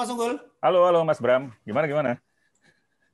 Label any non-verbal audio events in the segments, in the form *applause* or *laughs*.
Mas Unggul. Halo, halo Mas Bram. Gimana gimana?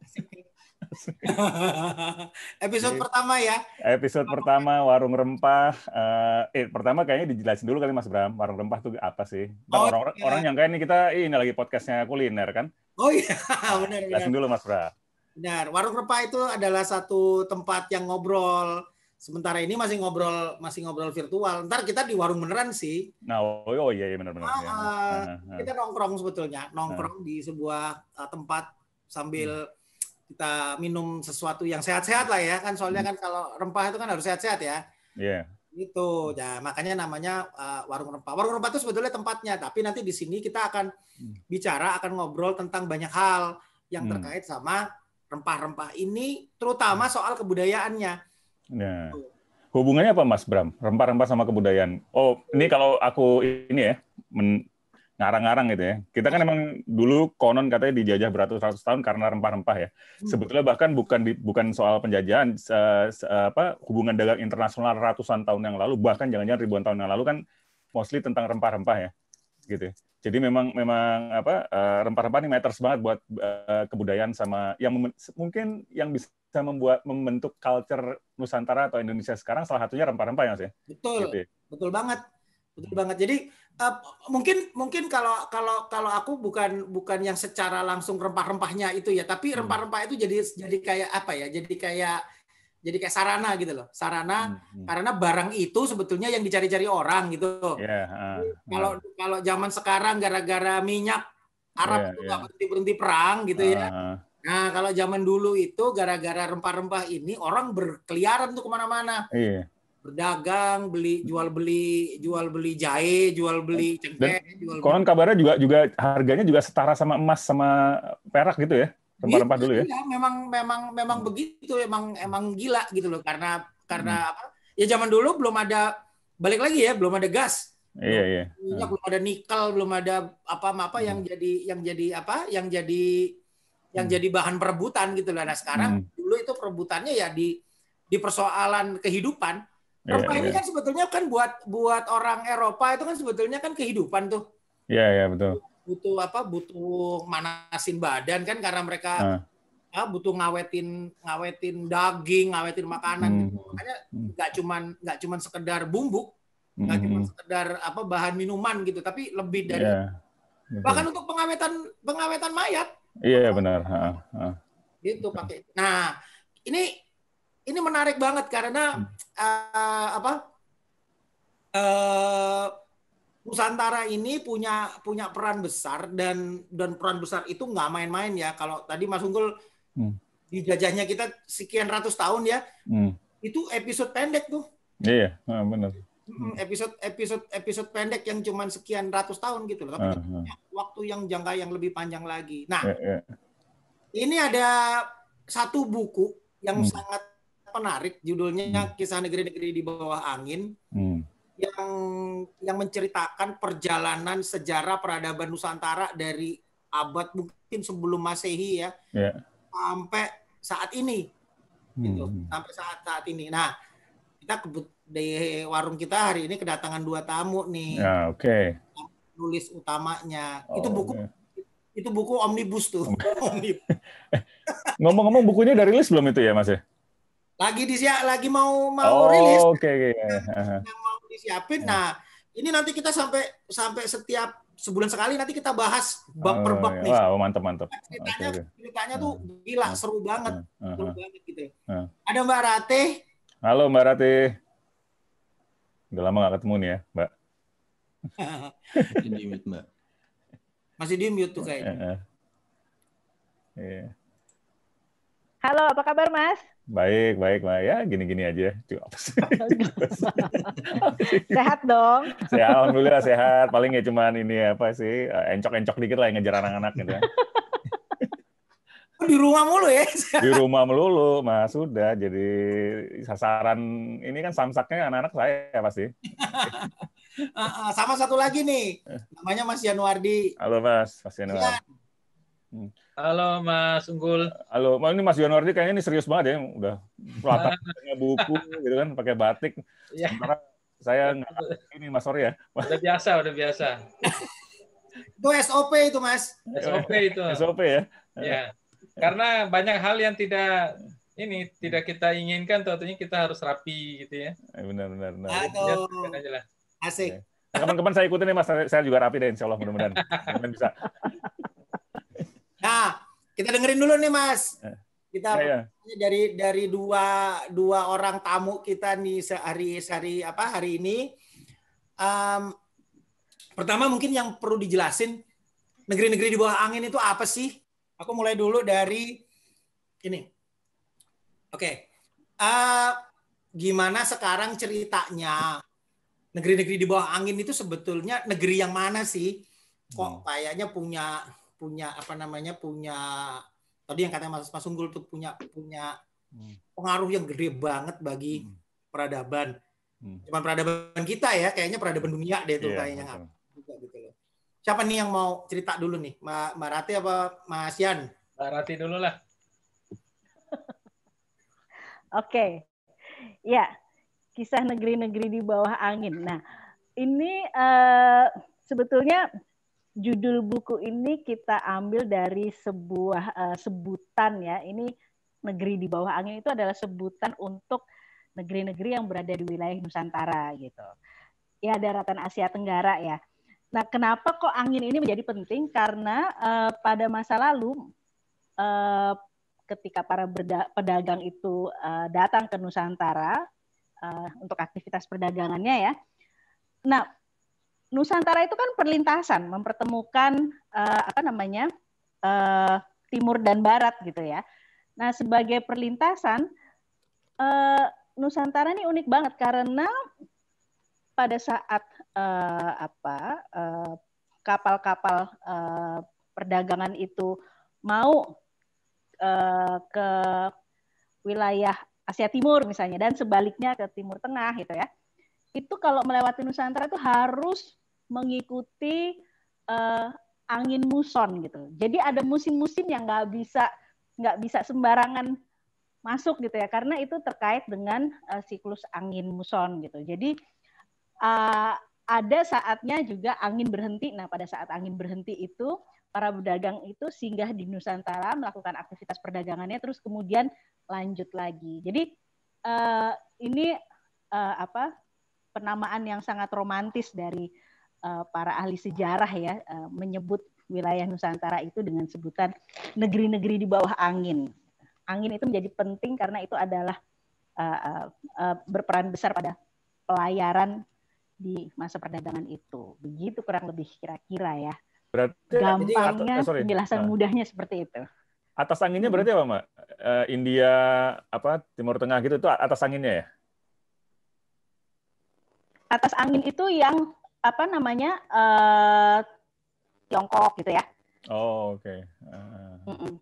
*laughs* Episode pertama ya. Episode pertama warung rempah. Eh, eh, pertama kayaknya dijelasin dulu kali Mas Bram. Warung rempah itu apa sih? Oh, orang iya. orang yang kayak ini kita ini lagi podcastnya kuliner kan? Oh iya, benar *laughs* benar. Jelasin dulu Mas Bram. Benar. Warung Rempah itu adalah satu tempat yang ngobrol. Sementara ini masih ngobrol masih ngobrol virtual. Ntar kita di warung beneran sih. Nah, oh, oh iya iya benar-benar. Ah, Iya. Nah, nah. Kita nongkrong sebetulnya, nongkrong di sebuah uh, tempat sambil kita minum sesuatu yang sehat-sehat lah ya kan soalnya kan kalau rempah itu kan harus sehat-sehat ya. Iya. Itu, ya makanya namanya uh, warung rempah. Warung rempah itu sebetulnya tempatnya, tapi nanti di sini kita akan Hmm. bicara, akan ngobrol tentang banyak hal yang Hmm. terkait sama rempah-rempah ini, terutama soal kebudayaannya. Nah. Hubungannya apa Mas Bram? Rempah-rempah sama kebudayaan. Oh, ini kalau aku ini ya, men- ngarang-ngarang gitu ya. Kita kan emang dulu konon katanya dijajah beratus-ratus tahun karena rempah-rempah ya. Hmm. Sebetulnya bahkan bukan di- bukan soal penjajahan, se- se- apa hubungan dagang internasional ratusan tahun yang lalu, bahkan jangan-jangan ribuan tahun yang lalu kan mostly tentang rempah-rempah ya, gitu. Jadi memang memang apa eh, rempah-rempah ini matters banget buat eh, kebudayaan sama yang mungkin yang bisa membuat membentuk culture Nusantara atau Indonesia sekarang salah satunya rempah-rempah ya Mas ya. Betul, Gitu ya. betul banget, betul banget. Jadi uh, mungkin mungkin kalau kalau kalau aku bukan bukan yang secara langsung rempah-rempahnya itu ya, tapi Hmm. rempah-rempah itu jadi jadi kayak apa ya? Jadi kayak jadi kayak sarana gitu loh, sarana Hmm, hmm. karena barang itu sebetulnya yang dicari-cari orang gitu. Ya, ah, Kalau kalau zaman sekarang gara-gara minyak Arab Iya, itu iya. nggak berhenti berhenti perang gitu ah, ya. Ah. Nah kalau zaman dulu itu gara-gara rempah-rempah ini orang berkeliaran tuh ke mana-mana, Iya. berdagang, beli jual beli jual beli jahe, jual beli cengkeh, jual beli Konon kabarnya juga juga harganya juga setara sama emas sama perak gitu ya. Rempah-rempah dulu ya. Iya, memang memang memang begitu, emang emang gila gitu loh karena karena Hmm. apa? Ya zaman dulu belum ada balik lagi ya, belum ada gas. Iya, iya. minyak belum ada nikel belum ada apa apa yang jadi yang jadi apa yang jadi yang Hmm. jadi bahan perebutan gitu lah nah sekarang Hmm. dulu itu perebutannya ya di di persoalan kehidupan Iya, rempah ini iya. kan sebetulnya kan buat buat orang Eropa itu kan sebetulnya kan kehidupan tuh Iya, iya, betul. butuh apa butuh manasin badan kan karena mereka Ah. ah, butuh ngawetin ngawetin daging ngawetin makanan Hmm. gitu. makanya Hmm. nggak cuman nggak cuman sekedar bumbu nggak cuma Mhm. sekedar apa bahan minuman gitu tapi lebih dari Iya. Betul. bahkan untuk pengawetan pengawetan mayat Iya, benar. Ah, ah. gitu pakai nah ini ini menarik banget karena eh, apa eh, Nusantara ini punya punya peran besar dan dan peran besar itu nggak main-main ya kalau tadi Mas Unggul Hmm. dijajahnya kita sekian ratus tahun ya Hmm. itu episode pendek tuh Iya, ah, benar. Mm, episode episode episode pendek yang cuman sekian ratus tahun gitu loh tapi ah. punya waktu yang jangka yang lebih panjang lagi nah Iya, iya. Ini ada satu buku yang Hmm. sangat menarik, judulnya Kisah Negeri-Negeri di Bawah Angin, Hmm. yang yang menceritakan perjalanan sejarah peradaban Nusantara dari abad mungkin sebelum Masehi ya Iya. sampai saat ini, gitu, Hmm. sampai saat saat ini. Nah, kita di warung kita hari ini kedatangan dua tamu nih, Ya, oke. nulis utamanya. Oh, itu buku oke. itu buku omnibus tuh. *laughs* *laughs* Ngomong-ngomong bukunya udah rilis belum itu ya, Mas ya? lagi disia lagi mau mau Oh, rilis oke, oke. Ah, yang mau disiapin. Ya. Nah, ini nanti kita sampai sampai setiap sebulan sekali nanti kita bahas bab per Oh, bab iya. nih. Wow, mantap, mantap. Ceritanya Oke, oke. ceritanya tuh gila, seru banget, ah, seru banget gitu. Ah. Ada Mbak Rate, Halo Mbak Rati. Udah lama nggak ketemu nih ya, Mbak. *laughs* Ini mute, Mbak. masih di mute tuh kayaknya. eh. Iya. Halo, apa kabar Mas? Baik, baik, Mbak. Ya, gini-gini aja. *laughs* Sehat dong. Sehat, alhamdulillah sehat. Paling ya cuman ini apa sih, eh, encok-encok dikit lah yang ngejar anak-anak gitu ya. *laughs* Oh, Di rumah mulu ya. *laughs* Di rumah melulu, Mas. Sudah jadi sasaran ini kan samsaknya anak-anak saya pasti. *laughs* Ah, ah, Sama satu lagi nih, namanya Mas Januardi. Halo Mas, Mas Januar. Ya, Halo Mas Unggul. Halo, Mas, ini Mas Januardi kayaknya ini serius banget ya, udah latar belakangnya *laughs* buku gitu kan, pakai batik. Ya, Sementara saya nggak ini Mas sorry ya. udah biasa, udah biasa. Itu SOP itu, Mas. SOP itu. SOP ya. Ya. Karena banyak hal yang tidak ini tidak kita inginkan tentunya kita harus rapi gitu ya. Benar benar benar. Aduh. Ya. Asik. Nah, kapan-kapan saya ikutin nih Mas, saya juga rapi deh insya Allah mudah-mudahan. Mudah-mudahan bisa. Nah, kita dengerin dulu nih, Mas. Kita Ya, ya. dari dari dua dua orang tamu kita nih sehari sehari apa hari ini. Em, pertama mungkin yang perlu dijelasin negeri-negeri di bawah angin itu apa sih? Aku mulai dulu dari ini. Oke. Eh, gimana sekarang ceritanya negeri-negeri di bawah angin itu sebetulnya negeri yang mana sih? Kok kayaknya punya punya apa namanya punya tadi yang katanya Mas Mas Unggul tuh punya punya Hmm. pengaruh yang gede banget bagi Hmm. peradaban. Hmm. Cuman peradaban kita ya, kayaknya peradaban dunia deh tuh Iya, kayaknya betul. Siapa nih yang mau cerita dulu nih? Ma Mbak Rati apa Mas Yan? Mbak Rati dulu lah. *laughs* Oke. Ya, kisah negeri-negeri di bawah angin. Nah, ini eh, sebetulnya judul buku ini kita ambil dari sebuah eh, sebutan ya. Ini negeri di bawah angin itu adalah sebutan untuk negeri-negeri yang berada di wilayah Nusantara gitu. Ya, daratan Asia Tenggara ya. Nah, kenapa kok angin ini menjadi penting? Karena eh, pada masa lalu eh, ketika para pedagang itu eh, datang ke Nusantara eh, untuk aktivitas perdagangannya ya. Nah, Nusantara itu kan perlintasan, mempertemukan eh, apa namanya eh, timur dan barat gitu ya. Nah, sebagai perlintasan eh, Nusantara ini unik banget karena pada saat eh, apa eh, kapal-kapal eh, perdagangan itu mau eh, ke wilayah Asia Timur misalnya dan sebaliknya ke Timur Tengah gitu ya. Itu kalau melewati Nusantara itu harus mengikuti eh, angin muson gitu. Jadi ada musim-musim yang nggak bisa nggak bisa sembarangan masuk gitu ya karena itu terkait dengan eh, siklus angin muson gitu. Jadi eh, ada saatnya juga angin berhenti. Nah pada saat angin berhenti itu para pedagang itu singgah di Nusantara melakukan aktivitas perdagangannya terus kemudian lanjut lagi. Jadi eh, ini eh, apa penamaan yang sangat romantis dari eh, para ahli sejarah ya eh, menyebut wilayah Nusantara itu dengan sebutan negeri-negeri di bawah angin. Angin itu menjadi penting karena itu adalah eh, eh, berperan besar pada pelayaran di masa perdagangan itu. Begitu kurang lebih kira-kira ya. Berarti Gampangnya, eh, sorry. penjelasan Nah. mudahnya seperti itu. atas anginnya berarti apa, Mbak? Eh, India apa Timur Tengah gitu itu atas anginnya ya? Atas angin itu yang apa namanya eh, Tiongkok gitu ya. Oh, oke. Ah. Mm-mm.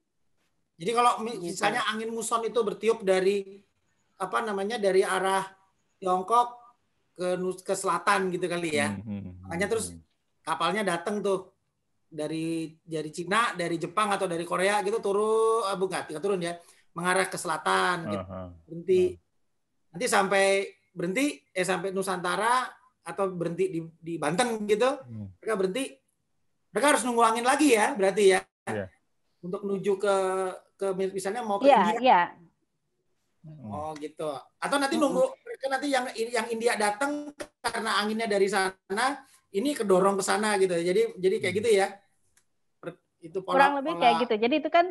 Jadi kalau Gitu. misalnya angin muson itu bertiup dari apa namanya dari arah Tiongkok ke nus- ke selatan gitu kali ya. Hmm, hmm, Makanya terus hmm. Kapalnya datang tuh dari dari Cina, dari Jepang atau dari Korea gitu turun eh, bukan tidak turun ya, mengarah ke selatan gitu. Berhenti. Nanti sampai berhenti eh sampai Nusantara atau berhenti di di Banten gitu. Hmm. Mereka berhenti. Mereka harus nunggu angin lagi ya, berarti ya. Iya. Untuk menuju ke ke misalnya mau ke Iya, India iya. Hmm. Oh gitu. Atau nanti nunggu mereka nanti yang yang India datang karena anginnya dari sana, ini kedorong ke sana gitu. Jadi jadi kayak gitu ya. Itu pola, Kurang lebih pola- kayak gitu. Jadi itu kan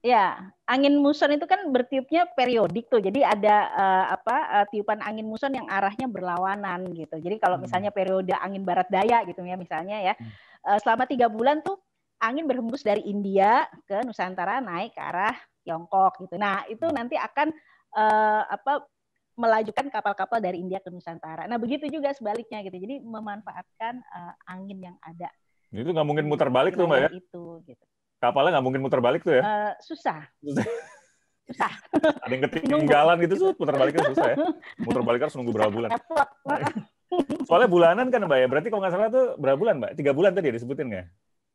ya, angin muson itu kan bertiupnya periodik tuh. Jadi ada eh, apa eh, tiupan angin muson yang arahnya berlawanan gitu. Jadi kalau Hmm. misalnya periode angin barat daya gitu ya misalnya ya, Hmm. eh, selama tiga bulan tuh angin berhembus dari India ke Nusantara naik ke arah Tiongkok gitu. Nah itu nanti akan eh, apa melajukan kapal-kapal dari India ke Nusantara. Nah begitu juga sebaliknya gitu. Jadi memanfaatkan eh, angin yang ada. Itu nggak mungkin muter balik tuh, Mbak ya? Itu gitu. Kapalnya nggak mungkin muter balik tuh ya? Eh, susah. Susah. *laughs* Ada yang ketinggalan gitu tuh, muter baliknya susah ya? *laughs* Muter balik harus nunggu berapa bulan? *laughs* Soalnya bulanan kan, Mbak ya? Berarti kalau nggak salah tuh berapa bulan, Mbak? Tiga bulan tadi ya disebutin nggak?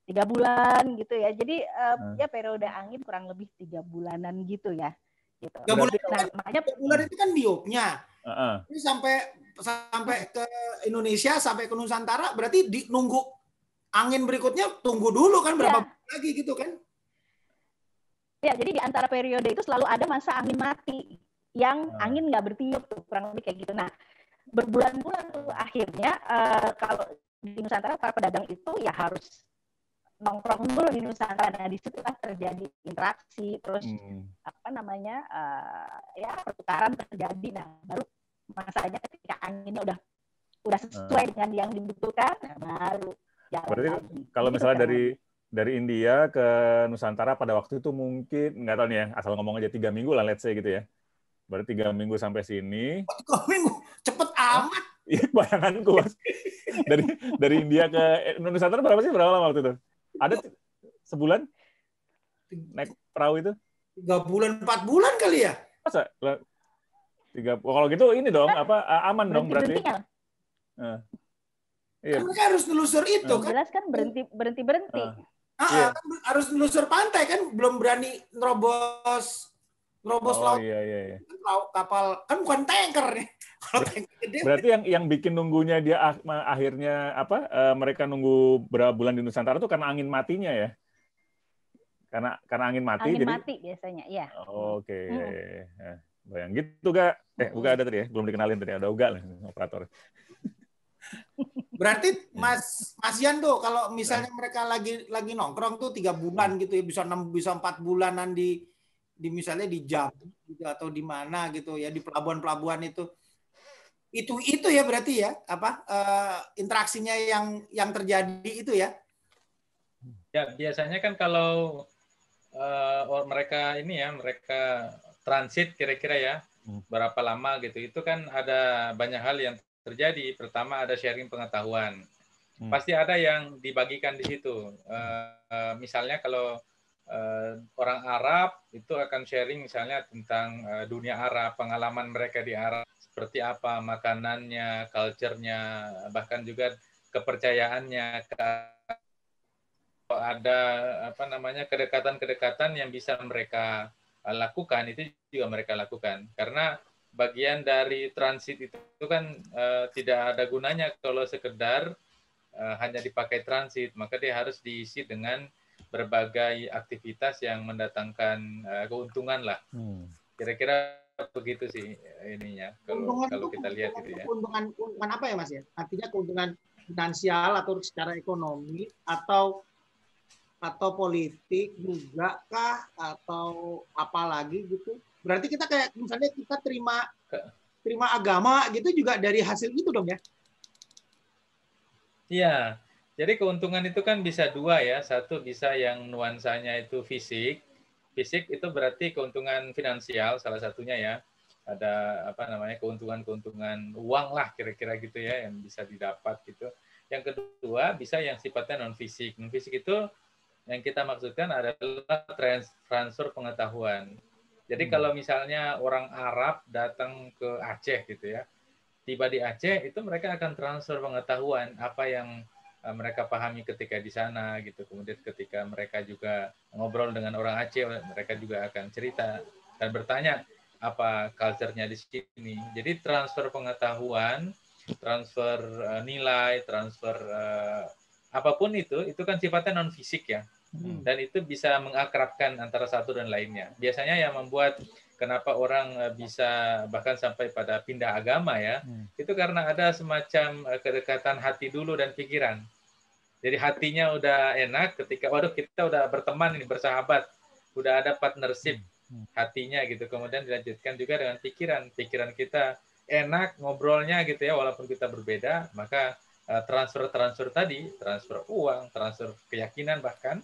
Tiga bulan gitu ya. Jadi eh, Hmm. ya periode angin kurang lebih tiga bulanan gitu ya. Gitu. Tiga bulan, Nah, makanya tiga bulan itu kan diopnya. Heeh. Ini sampai sampai ke Indonesia sampai ke Nusantara berarti di nunggu angin berikutnya tunggu dulu kan berapa Ya. bulan lagi gitu kan? Ya, jadi di antara periode itu selalu ada masa angin mati yang Ah. angin nggak bertiup tuh kurang lebih kayak gitu. Nah, berbulan-bulan tuh akhirnya eh, kalau di Nusantara para pedagang itu ya harus nongkrong dulu di Nusantara. Nah, di situlah terjadi interaksi, terus Hmm. apa namanya eh, ya pertukaran terjadi. Nah, baru masanya ketika anginnya udah udah sesuai dengan yang dibutuhkan, nah, baru jalan Berarti lagi. Kalau Gitu, misalnya Kang. dari dari India ke Nusantara pada waktu itu mungkin nggak tahu nih ya, asal ngomong aja tiga minggu lah, let's say gitu ya. Berarti tiga minggu sampai sini, Tiga minggu cepet amat. Iya, bayanganku mas. dari dari India ke Nusantara berapa sih berapa lama waktu itu? Ada sebulan naik perahu itu? Tiga bulan, empat bulan kali ya? Masa? Tiga. kalau gitu ini dong apa aman dong berarti? Iya. Kan harus nelusur itu Nah. kan? jelas kan berhenti berhenti berhenti. Ah. Ah, Iya. kan harus nelusur pantai kan? Belum berani nerobos nerobos Oh laut iya iya. iya. kan kapal kan bukan tanker nih. *laughs* Kalau tanker gede Berarti yang yang bikin nunggunya dia ah- ma- akhirnya apa? eh, mereka nunggu berapa bulan di Nusantara tuh karena angin matinya ya? Karena karena angin mati Angin jadi. mati biasanya, iya. Oke. Hmm. Nah, bayang gitu gak? Eh, Uga ada tadi ya? Belum dikenalin tadi. Ada Uga lah, operator. Berarti *laughs* Mas Mas Yan tuh kalau misalnya mereka lagi lagi nongkrong tuh tiga bulan gitu ya bisa enam bisa empat bulanan di di misalnya di Jambi gitu, atau di mana gitu ya di pelabuhan-pelabuhan itu itu itu ya berarti ya apa eh, interaksinya yang yang terjadi itu ya Ya, biasanya kan kalau eh, or- mereka ini ya, mereka transit kira-kira ya, Hmm. berapa lama gitu. Itu kan ada banyak hal yang terjadi. Pertama ada sharing pengetahuan. Hmm. Pasti ada yang dibagikan di situ. Eh, eh, misalnya kalau orang Arab itu akan sharing misalnya tentang eh, dunia Arab, pengalaman mereka di Arab, seperti apa makanannya, culture-nya, bahkan juga kepercayaannya, ada apa namanya kedekatan-kedekatan yang bisa mereka lakukan itu juga mereka lakukan. Karena bagian dari transit itu, kan uh, tidak ada gunanya kalau sekedar uh, hanya dipakai transit. Maka dia harus diisi dengan berbagai aktivitas yang mendatangkan uh, keuntungan lah. Hmm. kira-kira begitu sih ininya kalau Keuntungan kalau itu kita lihat itu ya. keuntungan keuntungan apa ya Mas ya? Artinya keuntungan finansial atau secara ekonomi atau atau politik juga kah atau apa lagi gitu? Berarti kita kayak misalnya kita terima terima agama gitu juga dari hasil itu dong ya? Iya, jadi keuntungan itu kan bisa dua ya. Satu bisa yang nuansanya itu fisik. Fisik itu berarti keuntungan finansial salah satunya ya. Ada apa namanya keuntungan-keuntungan uang lah kira-kira gitu ya yang bisa didapat gitu. Yang kedua bisa yang sifatnya non fisik. Non fisik itu yang kita maksudkan adalah trans- transfer pengetahuan. Jadi Hmm. kalau misalnya orang Arab datang ke Aceh gitu ya, tiba di Aceh itu mereka akan transfer pengetahuan apa yang mereka pahami ketika di sana gitu. Kemudian ketika mereka juga ngobrol dengan orang Aceh, mereka juga akan cerita dan bertanya apa culture-nya di sini. Jadi transfer pengetahuan, transfer uh, nilai, transfer uh, apa pun itu, itu kan sifatnya non fisik ya Hmm. dan itu bisa mengakrabkan antara satu dan lainnya. Biasanya yang membuat kenapa orang eh, bisa bahkan sampai pada pindah agama ya, Hmm. itu karena ada semacam eh, kedekatan hati dulu dan pikiran. Jadi hatinya udah enak ketika waduh kita udah berteman ini bersahabat, udah ada partnership Hmm. hatinya gitu. Kemudian dilanjutkan juga dengan pikiran. Pikiran kita enak ngobrolnya gitu ya walaupun kita berbeda, maka eh, transfer-transfer tadi, transfer uang, transfer keyakinan bahkan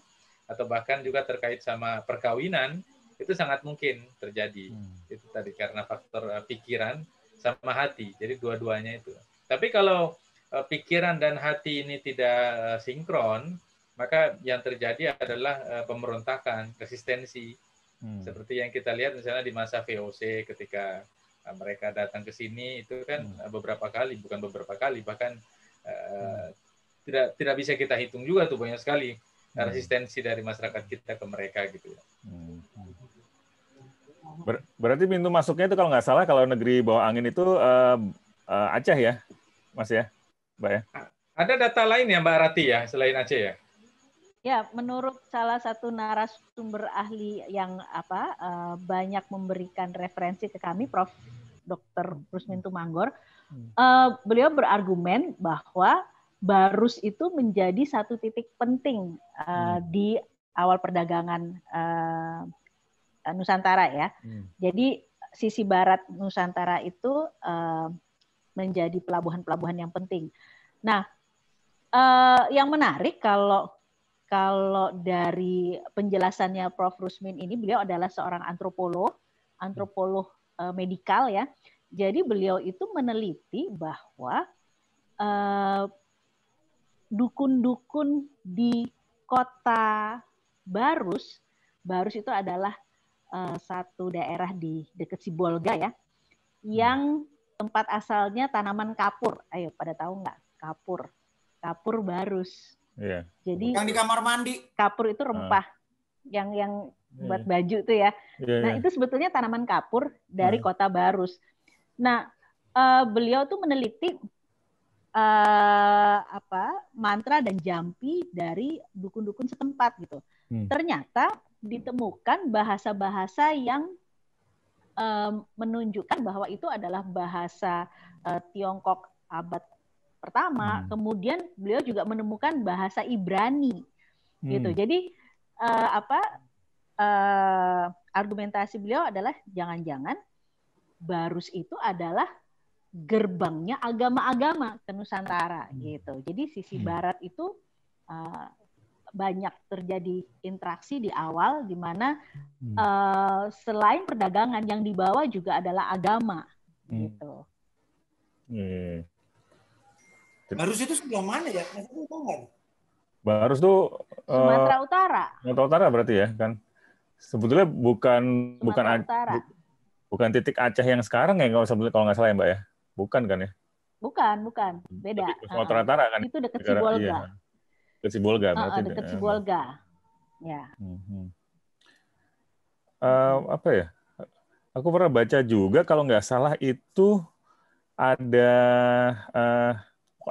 atau bahkan juga terkait sama perkawinan itu sangat mungkin terjadi Hmm. itu tadi karena faktor uh, pikiran sama hati jadi dua-duanya itu tapi kalau uh, pikiran dan hati ini tidak uh, sinkron maka yang terjadi adalah uh, pemberontakan resistensi Hmm. seperti yang kita lihat misalnya di masa VOC ketika uh, mereka datang ke sini itu kan Hmm. uh, beberapa kali bukan beberapa kali bahkan uh, tidak tidak bisa kita hitung juga tuh banyak sekali Hmm. resistensi dari masyarakat kita ke mereka gitu ya. Hmm. Ber- berarti pintu masuknya itu kalau nggak salah kalau negeri bawah angin itu eh, eh, Aceh ya, Mas ya, Mbak ya? Ada data lain ya Mbak Rati ya selain Aceh ya? Ya, menurut salah satu narasumber ahli yang apa uh, banyak memberikan referensi ke kami, Prof. Dr. Rusmin Tumanggor, uh, beliau berargumen bahwa barus itu menjadi satu titik penting uh, di awal perdagangan uh, Nusantara ya. Hmm. Jadi sisi barat Nusantara itu uh, menjadi pelabuhan-pelabuhan yang penting. Nah, uh, yang menarik kalau kalau dari penjelasannya Prof. Rusmin ini, beliau adalah seorang antropolog, antropolog uh, medikal ya. Jadi beliau itu meneliti bahwa dukun eh, dukun-dukun di kota Barus, Barus itu adalah uh, satu daerah di dekat Sibolga ya, yang tempat asalnya tanaman kapur. Ayo pada tahu nggak kapur? Kapur Barus. Iya. Jadi yang di kamar mandi. Kapur itu rempah. Uh. Yang yang iya. buat baju tuh ya. Yeah, nah, yeah. itu sebetulnya tanaman kapur dari uh. Kota Barus. Nah, uh, beliau tuh meneliti uh, apa mantra dan jampi dari dukun-dukun setempat gitu. Hmm. Ternyata ditemukan bahasa-bahasa yang um, menunjukkan bahwa itu adalah bahasa uh, Tiongkok abad pertama. Hmm. Kemudian beliau juga menemukan bahasa Ibrani, gitu. hmm. gitu. Jadi uh, apa uh, argumentasi beliau adalah jangan-jangan Barus itu adalah gerbangnya agama-agama ke Nusantara, hmm. gitu. Jadi sisi hmm. Barat itu uh, banyak terjadi interaksi di awal, di mana hmm. uh, selain perdagangan yang dibawa juga adalah agama, hmm. gitu. Hmm. Barus itu sebelah mana ya? Barus tuh Sumatera uh, Utara. Sumatera Utara berarti ya kan. Sebetulnya bukan Sumatera bukan Utara. bukan titik Aceh yang sekarang ya kalau sebetulnya kalau nggak salah ya Mbak ya. Bukan kan ya? Bukan, bukan. Beda. Sumatera Utara kan. Itu dekat Sibolga. Iya. Dekat Sibolga berarti. Uh, dekat Sibolga. Ya. Hmm. Uh, apa ya? Aku pernah baca juga kalau nggak salah itu ada uh,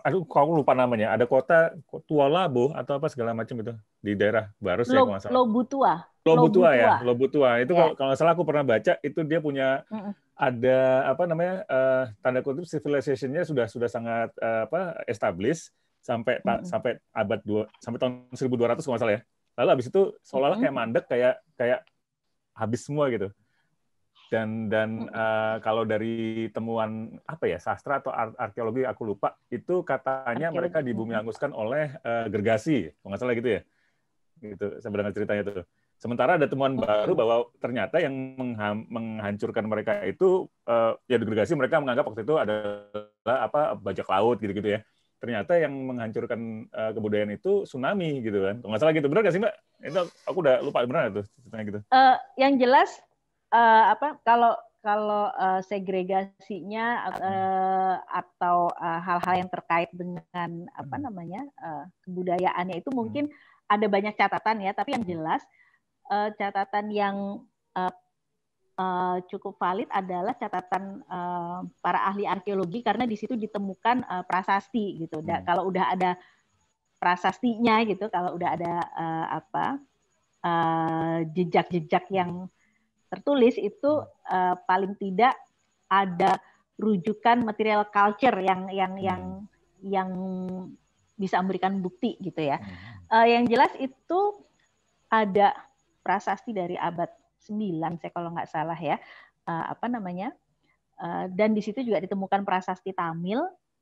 aduh aku lupa namanya ada kota Tua Labo atau apa segala macam itu di daerah baru saya kalau salah Lobutua Lobutua ya Lobutua itu yeah. kalau salah aku pernah baca itu dia punya mm -mm. ada apa namanya uh, tanda kutip civilization-nya sudah sudah sangat uh, apa established sampai -mm. sampai abad dua sampai tahun 1200 kalau nggak salah ya. Lalu habis itu seolah-olah kayak mandek kayak kayak habis semua gitu. Dan dan uh, kalau dari temuan apa ya sastra atau ar arkeologi aku lupa itu katanya arkeologi. mereka dibumi hanguskan oleh uh, gergasi kalau nggak salah gitu ya. Gitu saya mendengar ceritanya itu sementara ada temuan baru bahwa ternyata yang menghancurkan mereka itu uh, ya gergasi mereka menganggap waktu itu adalah apa bajak laut gitu gitu ya ternyata yang menghancurkan uh, kebudayaan itu tsunami gitu kan. Kalau nggak salah gitu. Benar nggak sih mbak? Itu aku udah lupa benar itu ceritanya gitu. Uh, yang jelas uh, apa kalau kalau uh, segregasinya uh, atau hal-hal uh, yang terkait dengan apa hmm. namanya uh, kebudayaannya itu mungkin hmm. ada banyak catatan ya, tapi yang jelas uh, catatan yang uh, uh, cukup valid adalah catatan uh, para ahli arkeologi karena di situ ditemukan uh, prasasti gitu. Hmm. Kalau udah ada prasastinya gitu, kalau udah ada uh, apa jejak-jejak uh, yang tertulis itu uh, paling tidak ada rujukan material culture yang yang hmm. yang yang bisa memberikan bukti gitu ya. Uh, yang jelas itu ada prasasti dari abad 9 saya kalau nggak salah ya. Uh, apa namanya? Uh, dan di situ juga ditemukan prasasti Tamil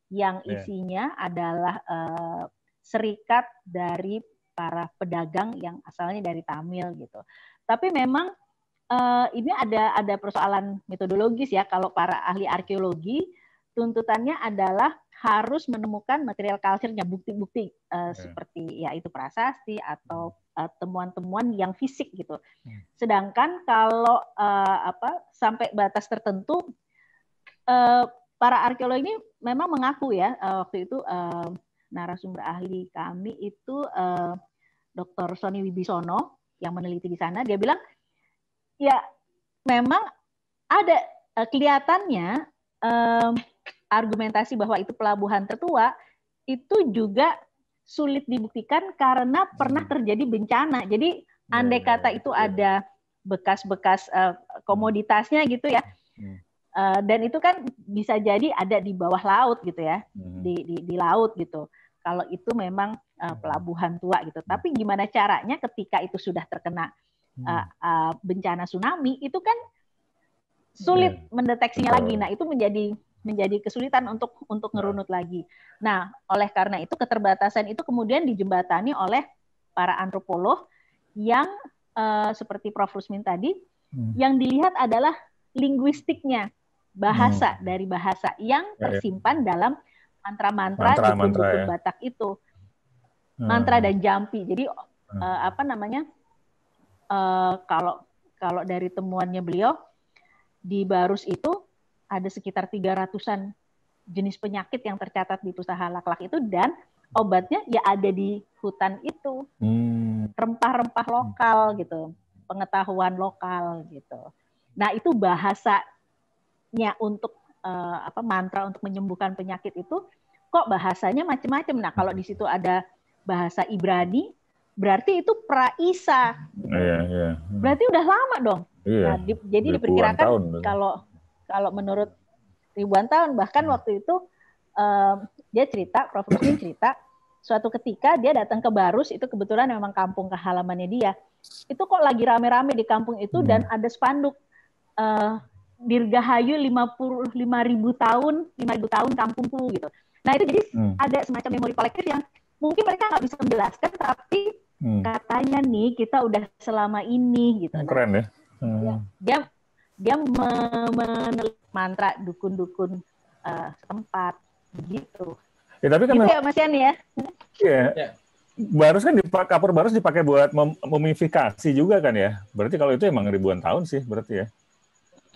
yang iya. isinya yeah. adalah uh, serikat dari para pedagang yang asalnya dari Tamil gitu. Tapi memang uh, ini ada ada persoalan metodologis ya kalau para ahli arkeologi tuntutannya adalah harus menemukan material culture-nya bukti-bukti uh, yeah. seperti ya itu prasasti atau uh, temuan-temuan yang fisik gitu. Hmm. Sedangkan kalau uh, apa sampai batas tertentu uh, para arkeolog ini memang mengaku ya uh, waktu itu uh, narasumber ahli kami itu uh, Dr. Sony Wibisono yang meneliti di sana dia bilang ya memang ada uh, kelihatannya um, argumentasi bahwa itu pelabuhan tertua itu juga sulit dibuktikan karena pernah Hmm. terjadi bencana. Jadi andai kata itu ada bekas-bekas eh, komoditasnya gitu ya. Hmm. Eh, dan itu kan bisa jadi ada di bawah laut gitu ya, Mhm. di di, di laut gitu. Kalau itu memang eh, pelabuhan tua gitu. Tapi gimana caranya ketika itu sudah terkena Hmm. eh, eh, bencana tsunami itu kan sulit Iya. mendeteksinya lagi. Nah, itu menjadi menjadi kesulitan untuk untuk ngerunut lagi. Nah, oleh karena itu keterbatasan itu kemudian dijembatani oleh para antropolog yang eh, seperti Prof. Rusmin tadi, Hmm. yang dilihat adalah linguistiknya, bahasa dari bahasa yang Ya, ya. tersimpan dalam mantra-mantra Mantra, dukun-dukun mantra, ya. Batak itu, Hmm. mantra dan jampi. Jadi Hmm. eh, apa namanya? eh, kalau kalau dari temuannya beliau di Barus itu ada sekitar 300-an jenis penyakit yang tercatat di Pusaha Laklak itu dan obatnya ya ada di hutan itu, Hmm. rempah-rempah lokal gitu, pengetahuan lokal gitu. Nah, itu bahasanya untuk eh, apa mantra untuk menyembuhkan penyakit itu kok bahasanya macam-macam. Nah, kalau di situ ada bahasa Ibrani, berarti itu praisa. Iya, iya. Hmm. Berarti udah lama dong. Iya. Nah, di- jadi diperkirakan tahun. kalau kalau menurut ribuan tahun bahkan Hmm. waktu itu em, dia cerita Prof Rusmin cerita suatu ketika dia datang ke Barus itu kebetulan memang kampung ke halamannya dia itu kok lagi rame-rame di kampung itu Hmm. dan ada spanduk eh, Dirgahayu 55 ribu tahun 5 ribu tahun kampungku gitu nah itu jadi Hmm. ada semacam memori kolektif yang mungkin mereka nggak bisa menjelaskan tapi Hmm. katanya nih kita udah selama ini gitu Keren ya. Hmm. Ya. dia dia me- menelit mantra dukun-dukun eh, setempat gitu. Ya, tapi kan Gitu ya Mas Yani ya. iya. Ya. Barus kan dipak kapur barus dipakai buat mem- mumifikasi juga kan ya. Berarti kalau itu emang ribuan tahun sih berarti ya.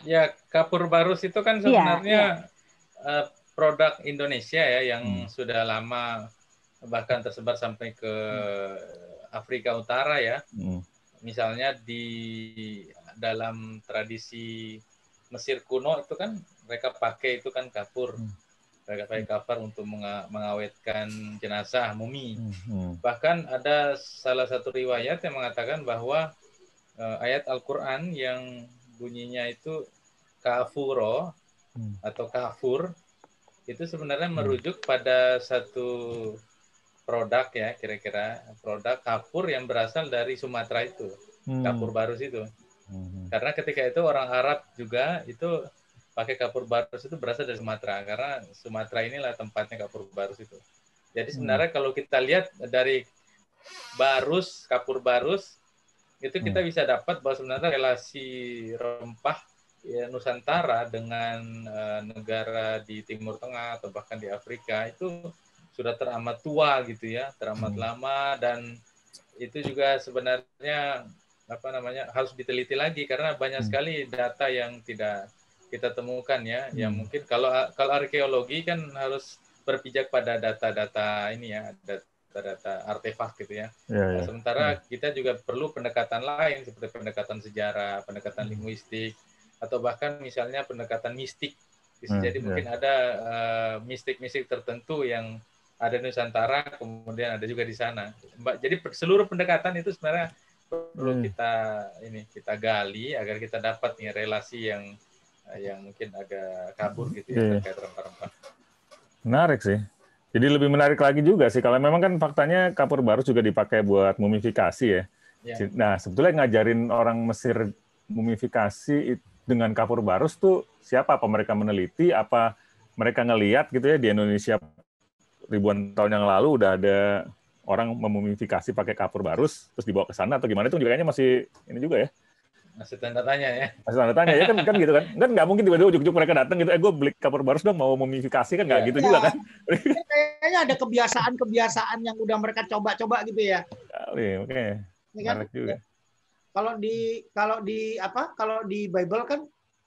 Ya, kapur barus itu kan Iya, sebenarnya eh, produk Indonesia ya yang Hmm. sudah lama bahkan tersebar sampai ke Afrika Utara ya. Hmm. Misalnya di dalam tradisi Mesir kuno itu kan mereka pakai itu kan kapur. Hmm. Mereka pakai kapur untuk menga- mengawetkan jenazah mumi. Hmm. Hmm. Bahkan ada salah satu riwayat yang mengatakan bahwa eh, ayat Al-Qur'an yang bunyinya itu kafuro Hmm. atau kafur itu sebenarnya merujuk pada satu produk ya kira-kira produk kapur yang berasal dari Sumatera itu Hmm. kapur barus itu Hmm. karena ketika itu orang Arab juga itu pakai kapur barus itu berasal dari Sumatera karena Sumatera inilah tempatnya kapur barus itu jadi sebenarnya kalau kita lihat dari barus kapur barus itu kita bisa dapat bahwa sebenarnya relasi rempah ya, Nusantara dengan eh, negara di Timur Tengah atau bahkan di Afrika itu sudah teramat tua gitu ya, teramat Hmm. lama dan itu juga sebenarnya apa namanya harus diteliti lagi karena banyak Hmm. sekali data yang tidak kita temukan ya, yang Hmm. mungkin kalau kalau arkeologi kan harus berpijak pada data-data ini ya, data-data artefak gitu ya. Ya, Nah, ya. sementara kita juga perlu pendekatan lain seperti pendekatan sejarah, pendekatan Hmm. linguistik, atau bahkan misalnya pendekatan mistik. Bisa Hmm, jadi ya. mungkin ada eh, mistik-mistik tertentu yang ada di Nusantara, kemudian ada juga di sana. Jadi seluruh pendekatan itu sebenarnya perlu Hmm. kita ini kita gali agar kita dapat nih relasi yang yang mungkin agak kabur gitu Iya, ya iya. terkait rempah-rempah. Menarik sih. Jadi lebih menarik lagi juga sih kalau memang kan faktanya kapur barus juga dipakai buat mumifikasi ya. Ya. Nah, sebetulnya ngajarin orang Mesir mumifikasi dengan kapur barus tuh siapa? Apa mereka meneliti? Apa mereka ngeliat gitu ya di Indonesia ribuan tahun yang lalu udah ada orang memumifikasi pakai kapur barus terus dibawa ke sana atau gimana itu juga kayaknya masih ini juga ya Masih tanda tanya ya. masih tanda tanya ya kan kan gitu kan kan nggak mungkin tiba-tiba ujuk-ujuk mereka datang gitu eh gue beli kapur barus dong mau mumifikasi kan nggak Iya. gitu Ya. juga kan Kayaknya ada kebiasaan-kebiasaan yang udah mereka coba-coba gitu ya. kali oke Ya kan? menarik juga Kalau di kalau di apa? Kalau di Bible kan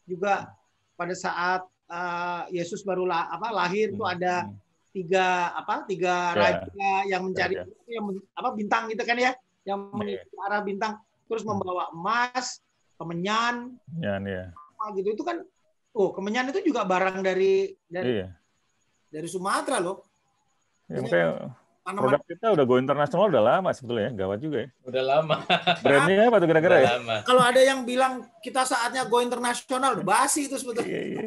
juga pada saat eh, Yesus baru la- apa lahir itu ada Hmm. Tiga apa? Tiga Ya. raja yang mencari Ya, yang men- apa bintang gitu kan ya? Yang Ya. menuju ke arah bintang terus Hmm. membawa emas, kemenyan, ya nih ya apa gitu itu kan oh kemenyan itu juga barang dari dari iya dari Sumatera loh Ya, makanya produk kita udah go internasional udah lama sebetulnya, gawat juga ya. Udah lama. Brandnya apa tuh kira-kira ya? Lama. Kalau ada yang bilang kita saatnya go internasional, udah basi itu sebetulnya. Iya, iya.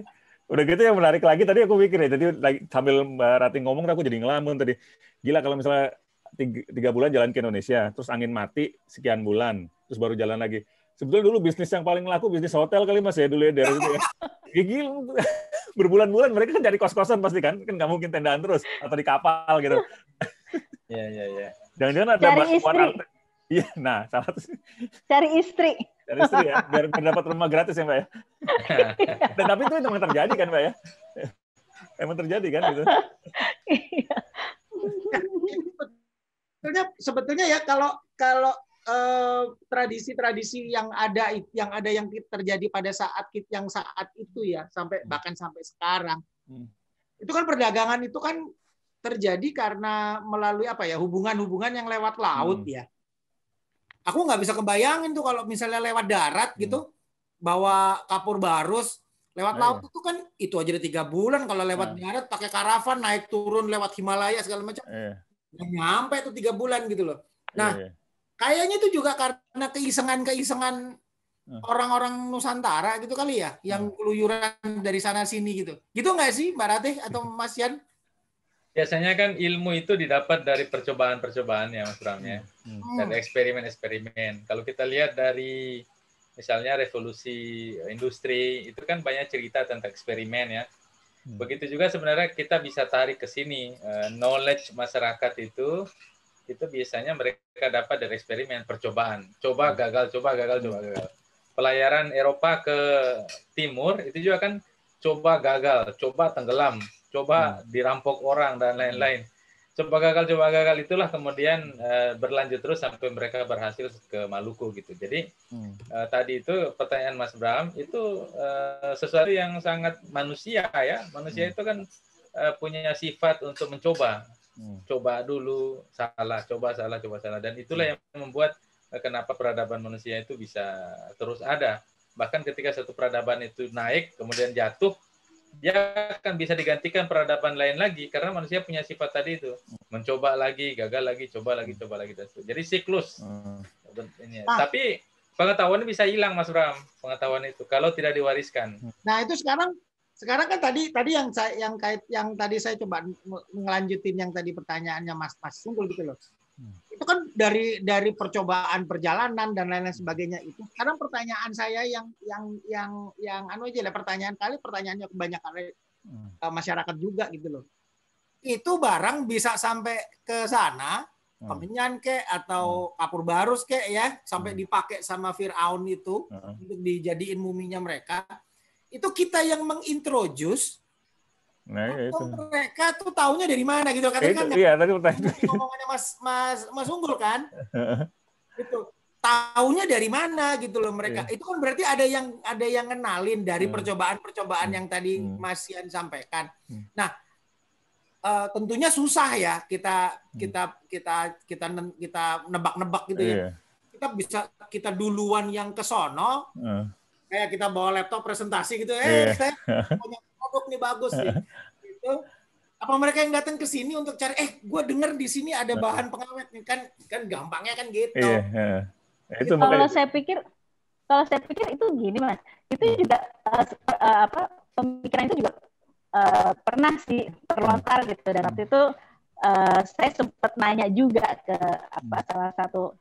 Udah gitu yang menarik lagi tadi aku mikir ya, lagi, sambil Mbak Rati ngomong aku jadi ngelamun tadi. Gila kalau misalnya tiga, tiga bulan jalan ke Indonesia, terus angin mati sekian bulan, terus baru jalan lagi. Sebetulnya dulu bisnis yang paling laku bisnis hotel kali mas ya dulu ya dari itu ya. *laughs* Ya gila, *laughs* berbulan-bulan mereka kan cari kos-kosan pasti kan, kan nggak mungkin tendaan terus atau di kapal gitu. Iya, iya, iya. Jangan-jangan ada Cari mas- istri. Iya, nah salah satu Cari istri. Dari istri ya, biar, biar dapat rumah gratis ya mbak ya. *laughs* Dan tapi itu memang terjadi kan mbak ya. Emang terjadi kan gitu. sebetulnya sebetulnya ya kalau kalau eh, tradisi-tradisi yang ada yang ada yang terjadi pada saat kit- yang saat itu ya sampai bahkan sampai sekarang Hmm. itu kan perdagangan itu kan terjadi karena melalui apa ya hubungan-hubungan yang lewat laut Hmm. ya aku nggak bisa kebayangin tuh kalau misalnya lewat darat gitu bawa kapur barus lewat Hmm. Nah, laut itu kan itu aja udah tiga bulan kalau lewat Nah. darat pakai karavan naik turun lewat Himalaya segala macam Iya, nggak nyampe tuh tiga bulan gitu loh Nah, iya, iya. kayaknya itu juga karena keisengan-keisengan Hmm. orang-orang Nusantara gitu kali ya, yang keluyuran dari sana sini gitu. Gitu nggak sih Mbak Ratih atau *laughs* Mas Yan? Biasanya kan ilmu itu didapat dari percobaan-percobaan ya Mas Bram ya. Hmm. Dan eksperimen-eksperimen. Kalau kita lihat dari misalnya revolusi industri itu kan banyak cerita tentang eksperimen ya. Hmm. Begitu juga sebenarnya kita bisa tarik ke sini eh, knowledge masyarakat itu itu biasanya mereka dapat dari eksperimen percobaan. Coba gagal, coba gagal, coba gagal. Pelayaran Eropa ke timur itu juga kan coba gagal, coba tenggelam, coba dirampok orang dan lain-lain. Coba gagal, coba gagal itulah kemudian eh, berlanjut terus sampai mereka berhasil ke Maluku gitu. Jadi Hmm. Eh, tadi itu pertanyaan Mas Bram itu eh, sesuatu yang sangat manusia ya. Manusia Hmm. itu kan eh, punya sifat untuk mencoba, Hmm. coba dulu, salah, coba salah, coba salah, dan itulah yang membuat eh, kenapa peradaban manusia itu bisa terus ada. Bahkan ketika satu peradaban itu naik kemudian jatuh, dia akan bisa digantikan peradaban lain lagi karena manusia punya sifat tadi itu mencoba lagi, gagal lagi, coba lagi, coba lagi dan seterusnya. Jadi siklus Hmm. ini. Ah. Tapi pengetahuan bisa hilang, Mas Bram. Pengetahuan itu kalau tidak diwariskan. Nah itu sekarang sekarang kan tadi tadi yang saya yang kait yang tadi saya coba ngelanjutin yang tadi pertanyaannya Mas Mas Sungkul gitu loh. Hmm. Itu kan dari dari percobaan perjalanan dan lain-lain sebagainya itu. Sekarang pertanyaan saya yang yang yang yang anu aja lah pertanyaan kali pertanyaannya kebanyakan Hmm. eh, masyarakat juga gitu loh. Itu barang bisa sampai ke sana, Hmm. kemenyan kek atau kapur barus kek ya, sampai Hmm. dipakai sama Firaun itu Hmm. untuk dijadiin muminya mereka. Itu kita yang mengintroduce Nah, ya itu. atau mereka tuh taunya dari mana gitu kan itu kan iya tadi pertanyaan. ngomongannya Mas Mas Mas Unggul kan? Gitu. Taunya dari mana gitu loh mereka. Itu kan berarti ada yang ada yang kenalin dari Hmm. percobaan-percobaan Hmm. yang tadi Hmm. Mas Yan sampaikan. Hmm. Nah, eh, tentunya susah ya kita Hmm. kita kita kita kita nebak-nebak gitu ya. Iya. Kita bisa kita duluan yang ke sono Heeh. kayak kita bawa laptop presentasi gitu Iya. eh saya punya produk nih bagus nih gitu apa mereka yang datang ke sini untuk cari eh gue denger di sini ada bahan pengawet nih kan kan gampangnya kan gitu Iya. heeh. Itu Kalau makanya. saya pikir, kalau saya pikir itu gini mas, itu juga eh, se- eh, apa pemikiran itu juga eh, pernah sih terlontar gitu dan waktu itu eh, saya sempat nanya juga ke apa salah satu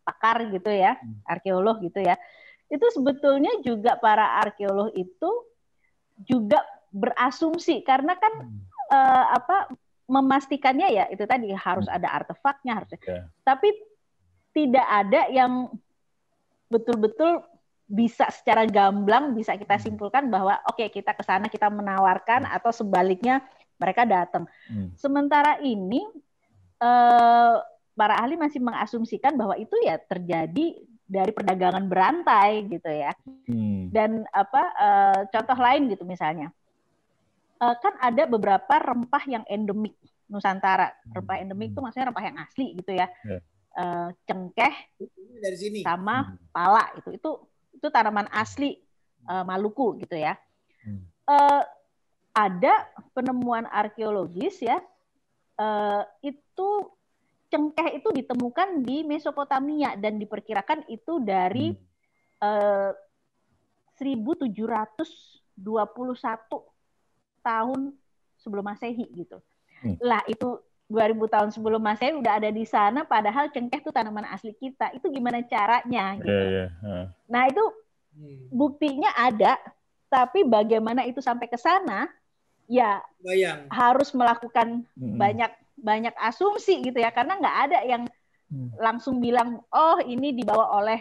pakar gitu ya, Hmm. arkeolog gitu ya. Itu sebetulnya juga para arkeolog itu juga berasumsi karena kan Hmm. eh, apa memastikannya ya itu tadi harus ada artefaknya harus Ya. tapi tidak ada yang betul-betul bisa secara gamblang bisa kita Hmm. simpulkan bahwa oke kita ke sana kita menawarkan atau sebaliknya mereka datang. Hmm. Sementara ini eh, para ahli masih mengasumsikan bahwa itu ya terjadi dari perdagangan berantai gitu ya. Hmm. Dan apa eh, contoh lain gitu misalnya. Eh, kan ada beberapa rempah yang endemik Nusantara. Rempah endemik itu maksudnya rempah yang asli gitu ya. Ya. Eh, cengkeh dari sini sama Hmm. pala itu itu itu tanaman asli eh, Maluku gitu ya. Hmm. Eh, ada penemuan arkeologis ya uh, itu cengkeh itu ditemukan di Mesopotamia dan diperkirakan itu dari hmm. uh, 1721 tahun sebelum Masehi gitu. Hmm. Lah itu 2000 tahun sebelum Masehi udah ada di sana padahal cengkeh itu tanaman asli kita. Itu gimana caranya gitu. Yeah, yeah. Uh. Nah, itu hmm. buktinya ada, tapi bagaimana itu sampai ke sana ya Bayang. harus melakukan hmm. banyak banyak asumsi gitu ya karena nggak ada yang hmm. langsung bilang oh ini dibawa oleh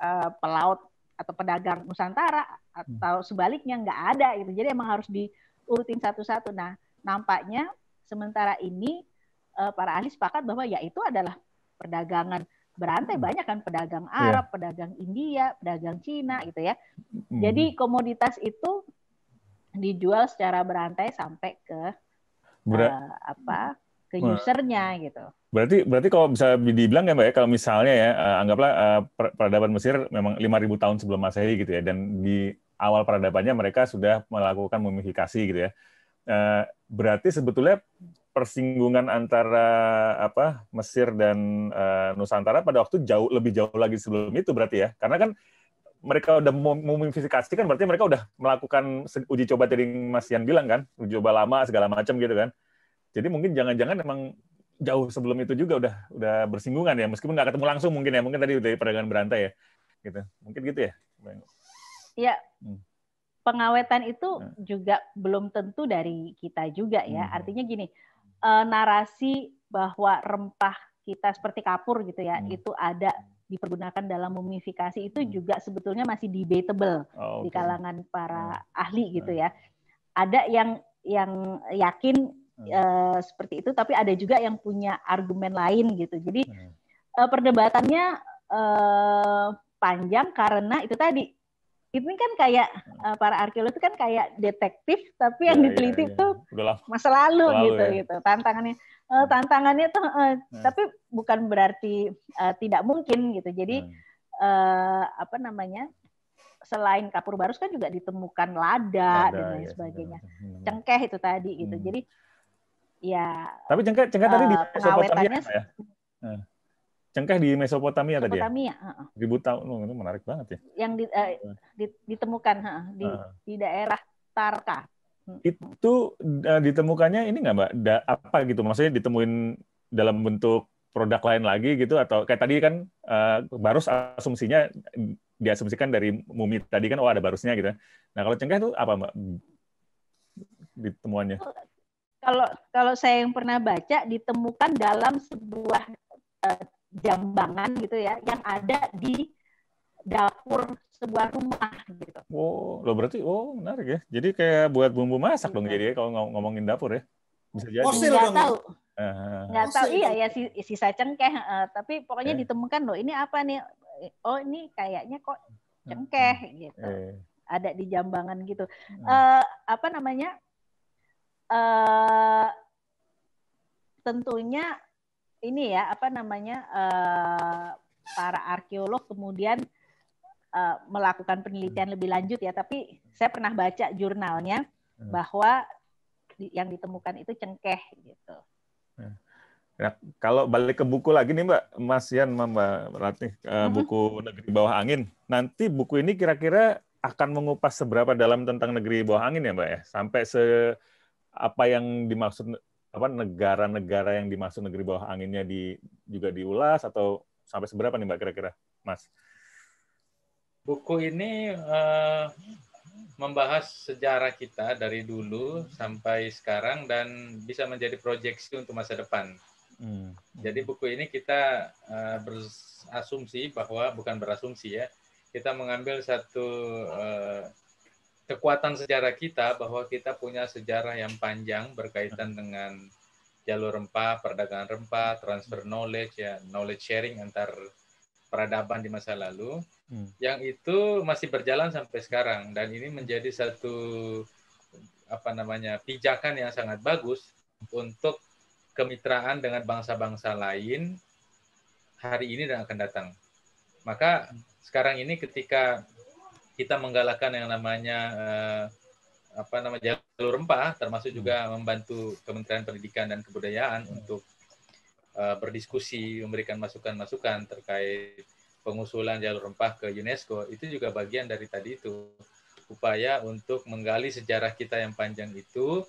uh, pelaut atau pedagang Nusantara atau sebaliknya nggak ada gitu. Jadi emang harus diurutin satu-satu. Nah, nampaknya Sementara ini uh, para ahli sepakat bahwa ya itu adalah perdagangan berantai hmm. banyak kan pedagang iya. Arab, yeah. pedagang India, pedagang Cina gitu ya. Hmm. Jadi komoditas itu dijual secara berantai sampai ke Ber uh, apa ke usernya gitu. Berarti berarti kalau bisa dibilang ya Mbak ya kalau misalnya ya uh, anggaplah uh, peradaban Mesir memang 5000 tahun sebelum Masehi gitu ya dan di awal peradabannya mereka sudah melakukan mumifikasi gitu ya. Uh, berarti sebetulnya persinggungan antara apa Mesir dan Nusantara pada waktu jauh lebih jauh lagi sebelum itu berarti ya karena kan mereka udah memumifikasi kan berarti mereka udah melakukan uji coba tadi Mas Yan bilang kan uji coba lama segala macam gitu kan jadi mungkin jangan-jangan emang jauh sebelum itu juga udah udah bersinggungan ya meskipun nggak ketemu langsung mungkin ya mungkin tadi dari perdagangan berantai ya gitu mungkin gitu ya Iya. Hmm pengawetan itu hmm. juga belum tentu dari kita juga ya. Hmm. Artinya gini, uh, narasi bahwa rempah kita seperti kapur gitu ya, hmm. itu ada dipergunakan dalam mumifikasi itu hmm. juga sebetulnya masih debatable oh, okay. di kalangan para hmm. ahli gitu ya. Ada yang yang yakin hmm. Uh, seperti itu, tapi ada juga yang punya argumen lain gitu. Jadi hmm. uh, perdebatannya uh, panjang karena itu tadi ini kan kayak uh, para arkeolog itu kan kayak detektif tapi yang ya, diteliti ya, ya. tuh masa lalu, lalu gitu ya. gitu tantangannya uh, tantangannya tuh uh, nah. tapi bukan berarti uh, tidak mungkin gitu jadi hmm. uh, apa namanya selain kapur barus kan juga ditemukan lada, lada dan lain ya, sebagainya ya. cengkeh itu tadi gitu hmm. jadi ya tapi cengkeh cengkeh uh, tadi di pengawetannya ya? Cengkeh di Mesopotamia, Mesopotamia tadi ya? Ribu tahun, oh, itu menarik banget ya. Yang di, uh, ditemukan uh, di, uh. di daerah Tarka. Hmm. Itu uh, ditemukannya ini nggak mbak? Da, apa gitu? Maksudnya ditemuin dalam bentuk produk lain lagi gitu atau kayak tadi kan uh, barus asumsinya diasumsikan dari mumi tadi kan oh ada barusnya gitu. Nah kalau cengkeh itu apa mbak ditemuannya? Kalau kalau saya yang pernah baca ditemukan dalam sebuah uh, jambangan gitu ya yang ada di dapur sebuah rumah gitu. Oh, lo berarti oh menarik ya. Jadi kayak buat bumbu masak dong jadi ya kalau ngomongin dapur ya. Bisa jadi. Fosil nggak tahu. Uh, nggak tahu iya ya sisa cengkeh uh, tapi pokoknya eh. ditemukan loh ini apa nih oh ini kayaknya kok cengkeh gitu eh. ada di jambangan gitu uh, apa namanya uh, tentunya ini ya apa namanya uh, para arkeolog kemudian uh, melakukan penelitian lebih lanjut ya tapi saya pernah baca jurnalnya hmm. bahwa yang ditemukan itu cengkeh gitu. Ya, kalau balik ke buku lagi nih Mbak Mas Yan Mbak Ratih uh, buku Negeri Bawah Angin. Nanti buku ini kira-kira akan mengupas seberapa dalam tentang negeri bawah angin ya Mbak ya? Sampai se apa yang dimaksud apa negara-negara yang dimaksud negeri bawah anginnya di juga diulas atau sampai seberapa nih Mbak kira-kira, Mas? Buku ini uh, membahas sejarah kita dari dulu sampai sekarang dan bisa menjadi proyeksi untuk masa depan. Hmm. Jadi buku ini kita uh, berasumsi bahwa bukan berasumsi ya, kita mengambil satu uh, kekuatan sejarah kita bahwa kita punya sejarah yang panjang berkaitan dengan jalur rempah, perdagangan rempah, transfer knowledge ya, knowledge sharing antar peradaban di masa lalu, hmm. yang itu masih berjalan sampai sekarang dan ini menjadi satu apa namanya pijakan yang sangat bagus untuk kemitraan dengan bangsa-bangsa lain hari ini dan akan datang. Maka sekarang ini ketika kita menggalakkan yang namanya uh, apa nama jalur rempah termasuk juga membantu Kementerian Pendidikan dan Kebudayaan untuk uh, berdiskusi memberikan masukan-masukan terkait pengusulan jalur rempah ke UNESCO itu juga bagian dari tadi itu upaya untuk menggali sejarah kita yang panjang itu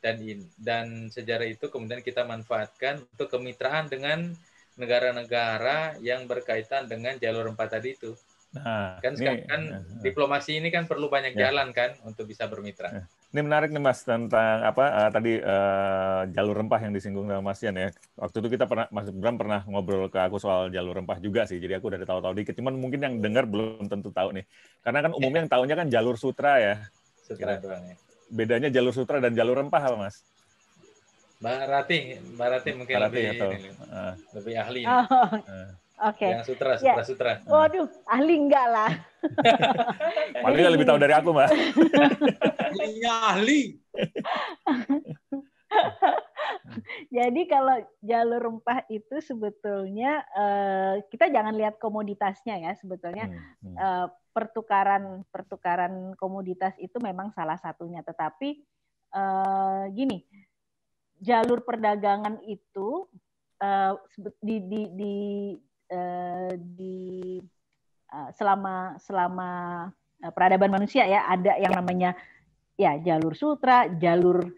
dan dan sejarah itu kemudian kita manfaatkan untuk kemitraan dengan negara-negara yang berkaitan dengan jalur rempah tadi itu. Nah, kan sekarang kan uh, diplomasi ini kan perlu banyak ya. jalan kan untuk bisa bermitra. Ini menarik nih Mas tentang apa uh, tadi uh, jalur rempah yang disinggung sama Mas Yan ya. Waktu itu kita pernah Mas Bram pernah ngobrol ke aku soal jalur rempah juga sih. Jadi aku udah tahu-tahu dikit. Cuman mungkin yang dengar belum tentu tahu nih. Karena kan umumnya yang tahunya kan jalur sutra ya. Sutra doang ya. Bedanya jalur sutra dan jalur rempah apa Mas? Mbak Rati, Mbak Rati mungkin Rati lebih, atau, ini, uh, lebih ahli. Oh. Uh. Oke. Okay. Yang sutra, sutra, ya. sutra. Waduh, ahli enggak lah. *laughs* Paling nggak lebih tahu dari aku, Mbak. Ahlinya ahli. *laughs* Jadi kalau jalur rempah itu sebetulnya uh, kita jangan lihat komoditasnya ya sebetulnya hmm, hmm. Uh, pertukaran pertukaran komoditas itu memang salah satunya tetapi uh, gini jalur perdagangan itu uh, di di di uh, di uh, selama selama peradaban manusia ya ada yang namanya ya jalur sutra, jalur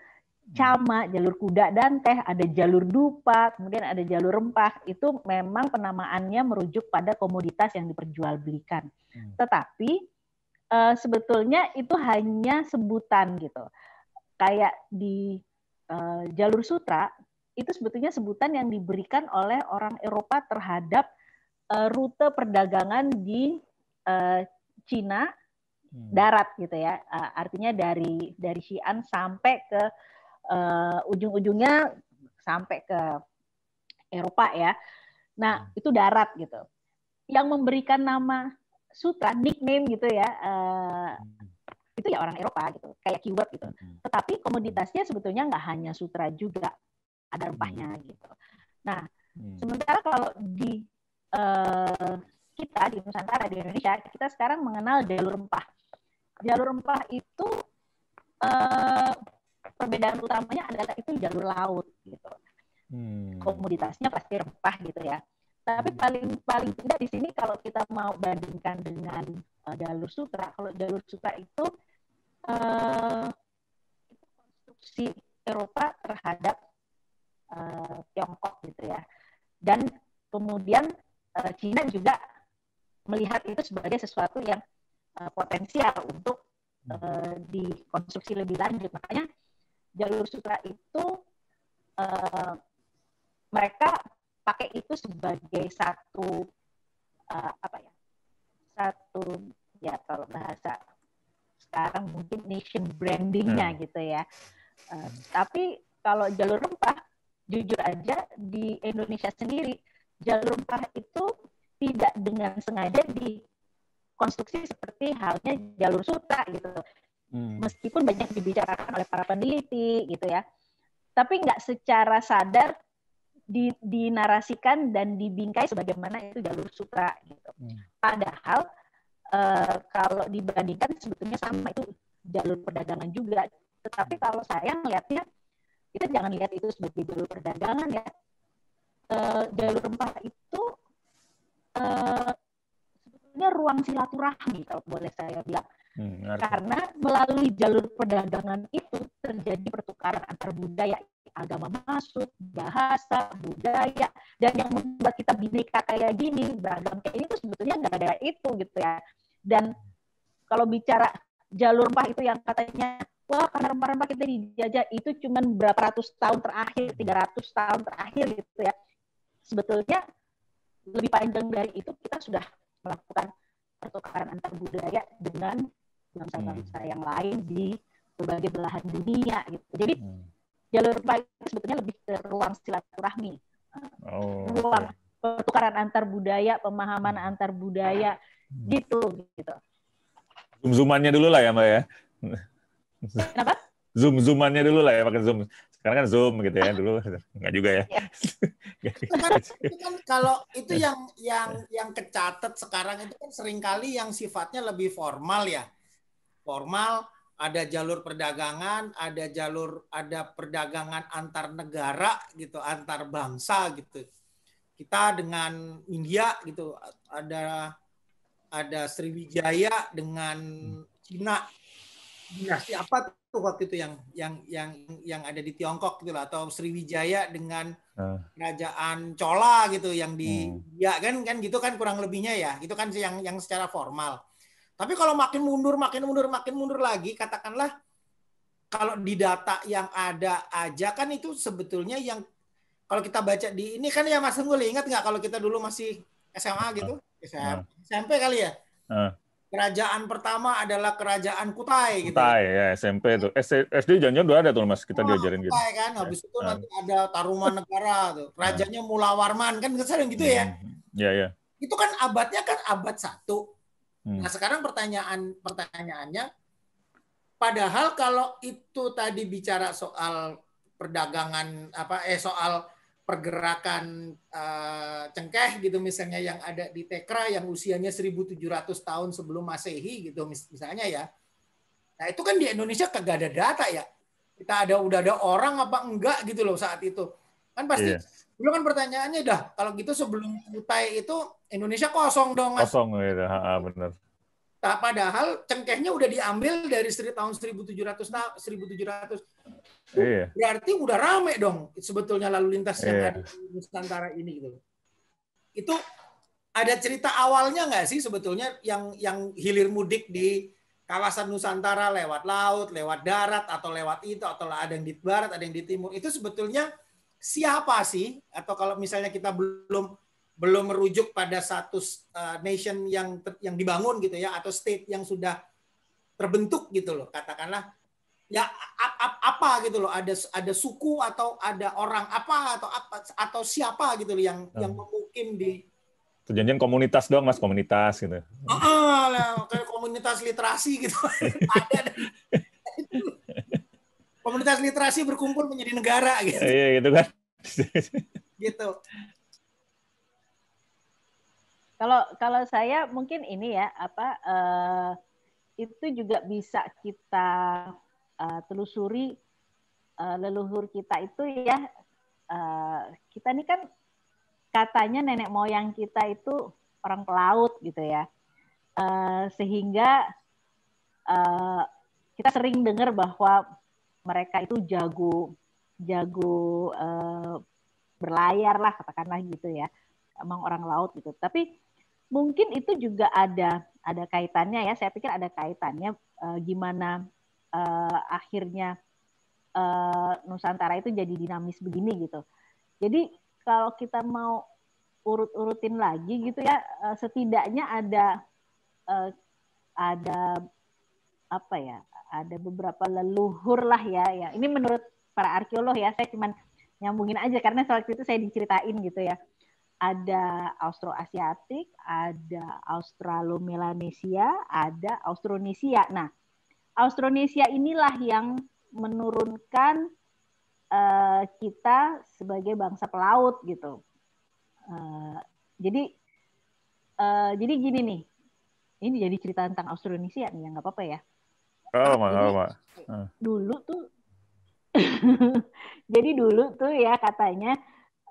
cama, jalur kuda dan teh, ada jalur dupa, kemudian ada jalur rempah. Itu memang penamaannya merujuk pada komoditas yang diperjualbelikan. Hmm. Tetapi uh, sebetulnya itu hanya sebutan gitu. Kayak di uh, jalur sutra itu sebetulnya sebutan yang diberikan oleh orang Eropa terhadap uh, rute perdagangan di uh, Cina hmm. darat gitu ya. Uh, artinya dari dari Xi'an sampai ke uh, ujung-ujungnya sampai ke Eropa ya. Nah, hmm. itu darat gitu. Yang memberikan nama sutra nickname gitu ya. Uh, itu ya orang Eropa gitu, kayak keyword gitu. Hmm. Tetapi komoditasnya sebetulnya nggak hanya sutra juga, ada rempahnya gitu. Nah, hmm. sementara kalau di uh, kita di Nusantara di Indonesia, kita sekarang mengenal jalur rempah. Jalur rempah itu uh, perbedaan utamanya adalah itu jalur laut gitu. Hmm. Komoditasnya pasti rempah gitu ya. Tapi hmm. paling paling tidak di sini kalau kita mau bandingkan dengan uh, jalur sutra, kalau jalur sutra itu uh, konstruksi Eropa terhadap uh, Tiongkok gitu ya. Dan kemudian uh, Cina juga melihat itu sebagai sesuatu yang uh, potensial untuk uh, dikonstruksi lebih lanjut. Makanya jalur sutra itu uh, mereka pakai itu sebagai satu uh, apa ya satu ya kalau bahasa sekarang mungkin nation brandingnya hmm. gitu ya. Uh, tapi kalau jalur rempah, jujur aja di Indonesia sendiri jalur rempah itu tidak dengan sengaja dikonstruksi seperti halnya jalur sutra gitu. Hmm. Meskipun banyak dibicarakan oleh para peneliti gitu ya, tapi nggak secara sadar di, dinarasikan dan dibingkai sebagaimana itu jalur sutra gitu. Hmm. Padahal uh, kalau dibandingkan sebetulnya sama itu jalur perdagangan juga. Tetapi kalau saya melihatnya kita jangan lihat itu sebagai jalur perdagangan ya. Uh, jalur rempah itu uh, sebetulnya ruang silaturahmi kalau boleh saya bilang. Hmm, Karena melalui jalur perdagangan itu terjadi pertukaran antar budaya, agama masuk, bahasa, budaya, dan yang membuat kita bineka kayak gini, beragam kayak ini tuh sebetulnya ada itu gitu ya. Dan kalau bicara jalur rempah itu yang katanya wah karena rempah-rempah kita dijajah itu cuma berapa ratus tahun terakhir, 300 tahun terakhir gitu ya. Sebetulnya lebih panjang dari itu kita sudah melakukan pertukaran antar budaya dengan bangsa-bangsa hmm. yang lain di berbagai belahan dunia gitu. Jadi hmm. jalur itu sebetulnya lebih ke ruang silaturahmi, oh, ruang okay. pertukaran antar budaya, pemahaman hmm. antar budaya Hmm. gitu gitu zoom zoomannya dulu lah ya mbak ya kenapa zoom zoomannya dulu lah ya pakai zoom sekarang kan zoom gitu ya dulu nggak juga ya, *laughs* ya. kan kalau itu yang yang yang kecatat sekarang itu kan sering kali yang sifatnya lebih formal ya formal ada jalur perdagangan, ada jalur ada perdagangan antar negara gitu, antar bangsa gitu. Kita dengan India gitu, ada ada Sriwijaya dengan Cina. Dinasti apa waktu itu yang yang yang yang ada di Tiongkok gitu lah atau Sriwijaya dengan uh. kerajaan Chola gitu yang di hmm. ya kan kan gitu kan kurang lebihnya ya. Itu kan yang yang secara formal. Tapi kalau makin mundur makin mundur makin mundur lagi katakanlah kalau di data yang ada aja kan itu sebetulnya yang kalau kita baca di ini kan ya Mas Unggul ingat nggak kalau kita dulu masih SMA gitu? SMA, uh. SMP kali ya? Uh kerajaan pertama adalah kerajaan Kutai gitu. Kutai ya SMP itu. SD jangan udah ada tuh Mas kita oh, diajarin gitu. Kutai kan habis itu nah. nanti ada Taruman Negara tuh. Rajanya Mula Warman kan sering gitu ya. Iya ya. Itu kan abadnya kan abad satu. Hmm. Nah sekarang pertanyaan pertanyaannya, padahal kalau itu tadi bicara soal perdagangan apa eh soal pergerakan uh, cengkeh gitu misalnya yang ada di Tekra yang usianya 1700 tahun sebelum Masehi gitu misalnya ya. Nah, itu kan di Indonesia kagak ada data ya. Kita ada udah ada orang apa enggak gitu loh saat itu. Kan pasti yeah. dulu kan pertanyaannya dah kalau gitu sebelum Kutai itu Indonesia kosong dong Mas. Kosong gitu, ha, benar. Nah, padahal cengkehnya udah diambil dari tahun 1700 1700 Iya. Berarti udah rame dong sebetulnya lalu lintas yang iya. ada di Nusantara ini gitu. Itu ada cerita awalnya nggak sih sebetulnya yang yang hilir mudik di kawasan Nusantara lewat laut, lewat darat atau lewat itu atau ada yang di barat, ada yang di timur. Itu sebetulnya siapa sih? Atau kalau misalnya kita belum belum merujuk pada satu uh, nation yang yang dibangun gitu ya atau state yang sudah terbentuk gitu loh katakanlah ya apa gitu loh ada ada suku atau ada orang apa atau apa atau siapa gitu loh yang hmm. yang memukim di Janjian komunitas doang mas komunitas gitu. Ah, lah, kayak komunitas literasi gitu. *laughs* ada komunitas literasi berkumpul menjadi negara gitu. Iya gitu kan. gitu. Kalau kalau saya mungkin ini ya apa uh, itu juga bisa kita uh, telusuri uh, leluhur kita itu ya uh, kita ini kan katanya nenek moyang kita itu orang pelaut gitu ya. Uh, sehingga uh, kita sering dengar bahwa mereka itu jago jago uh, berlayar lah katakanlah gitu ya emang orang laut gitu. Tapi mungkin itu juga ada ada kaitannya ya saya pikir ada kaitannya uh, gimana uh, akhirnya uh, Nusantara itu jadi dinamis begini gitu. Jadi kalau kita mau urut-urutin lagi gitu ya, uh, setidaknya ada uh, ada apa ya? Ada beberapa leluhur lah ya. Ya ini menurut para arkeolog ya. Saya cuman nyambungin aja karena waktu itu saya diceritain gitu ya. Ada Austroasiatik, ada Australomelanesia, ada Austronesia. Nah, Austronesia inilah yang menurunkan uh, kita sebagai bangsa pelaut gitu. Uh, jadi uh, jadi gini nih, ini jadi cerita tentang Austronesia nih, ya nggak apa-apa ya. Oh, mak, oh, mak. Dulu tuh, *laughs* jadi dulu tuh ya katanya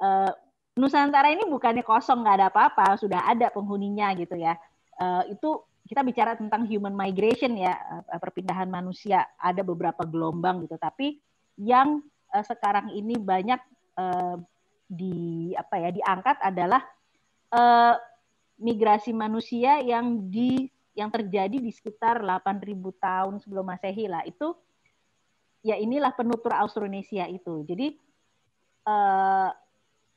uh, Nusantara ini bukannya kosong nggak ada apa-apa, sudah ada penghuninya gitu ya. Uh, itu kita bicara tentang human migration ya eh, perpindahan manusia. Ada beberapa gelombang gitu tapi yang uh, sekarang ini banyak uh, di apa ya diangkat adalah uh, migrasi manusia yang di yang terjadi di sekitar 8.000 tahun sebelum Masehi lah. Itu ya inilah penutur Austronesia itu. Jadi uh,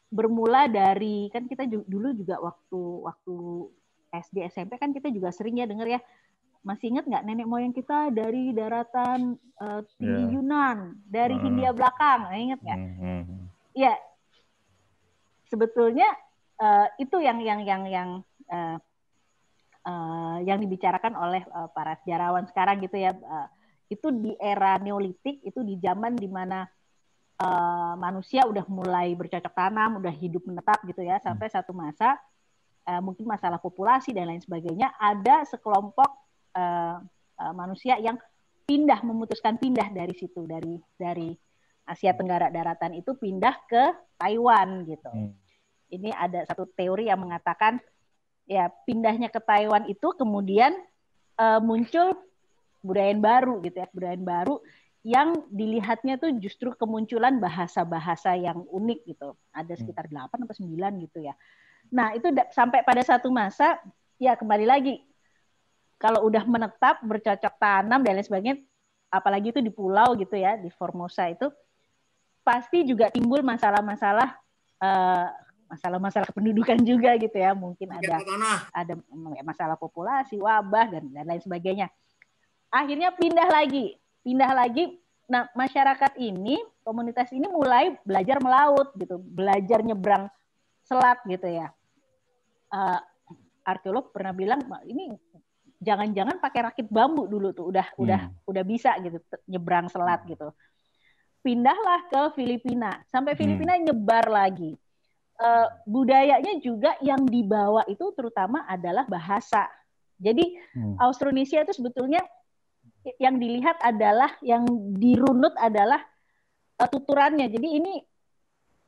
bermula dari kan kita dulu juga waktu waktu SD SMP kan kita juga sering ya dengar ya masih ingat nggak nenek moyang kita dari daratan uh, tinggi yeah. Yunan dari uh. Hindia belakang ingat nggak? Uh, uh. Ya sebetulnya uh, itu yang yang yang yang uh, uh, yang dibicarakan oleh uh, para sejarawan sekarang gitu ya uh, itu di era Neolitik itu di zaman di mana uh, manusia udah mulai bercocok tanam udah hidup menetap gitu ya sampai satu masa uh, mungkin masalah populasi dan lain sebagainya, ada sekelompok uh, uh, manusia yang pindah memutuskan pindah dari situ dari dari Asia Tenggara daratan itu pindah ke Taiwan gitu. Hmm. Ini ada satu teori yang mengatakan ya pindahnya ke Taiwan itu kemudian uh, muncul budaya baru gitu ya, budaya baru yang dilihatnya tuh justru kemunculan bahasa-bahasa yang unik gitu. Ada hmm. sekitar 8 atau 9 gitu ya. Nah, itu sampai pada satu masa ya kembali lagi kalau udah menetap bercocok tanam dan lain sebagainya apalagi itu di pulau gitu ya di Formosa itu pasti juga timbul masalah-masalah uh, masalah-masalah kependudukan juga gitu ya mungkin ada ada masalah populasi wabah dan lain sebagainya akhirnya pindah lagi pindah lagi. Nah, masyarakat ini, komunitas ini mulai belajar melaut gitu, belajar nyebrang selat gitu ya. Uh, arkeolog pernah bilang ini jangan-jangan pakai rakit bambu dulu tuh udah hmm. udah udah bisa gitu nyebrang selat gitu. Pindahlah ke Filipina, sampai hmm. Filipina hmm. nyebar lagi. Uh, budayanya juga yang dibawa itu terutama adalah bahasa. Jadi hmm. Austronesia itu sebetulnya yang dilihat adalah yang dirunut adalah uh, tuturannya. Jadi ini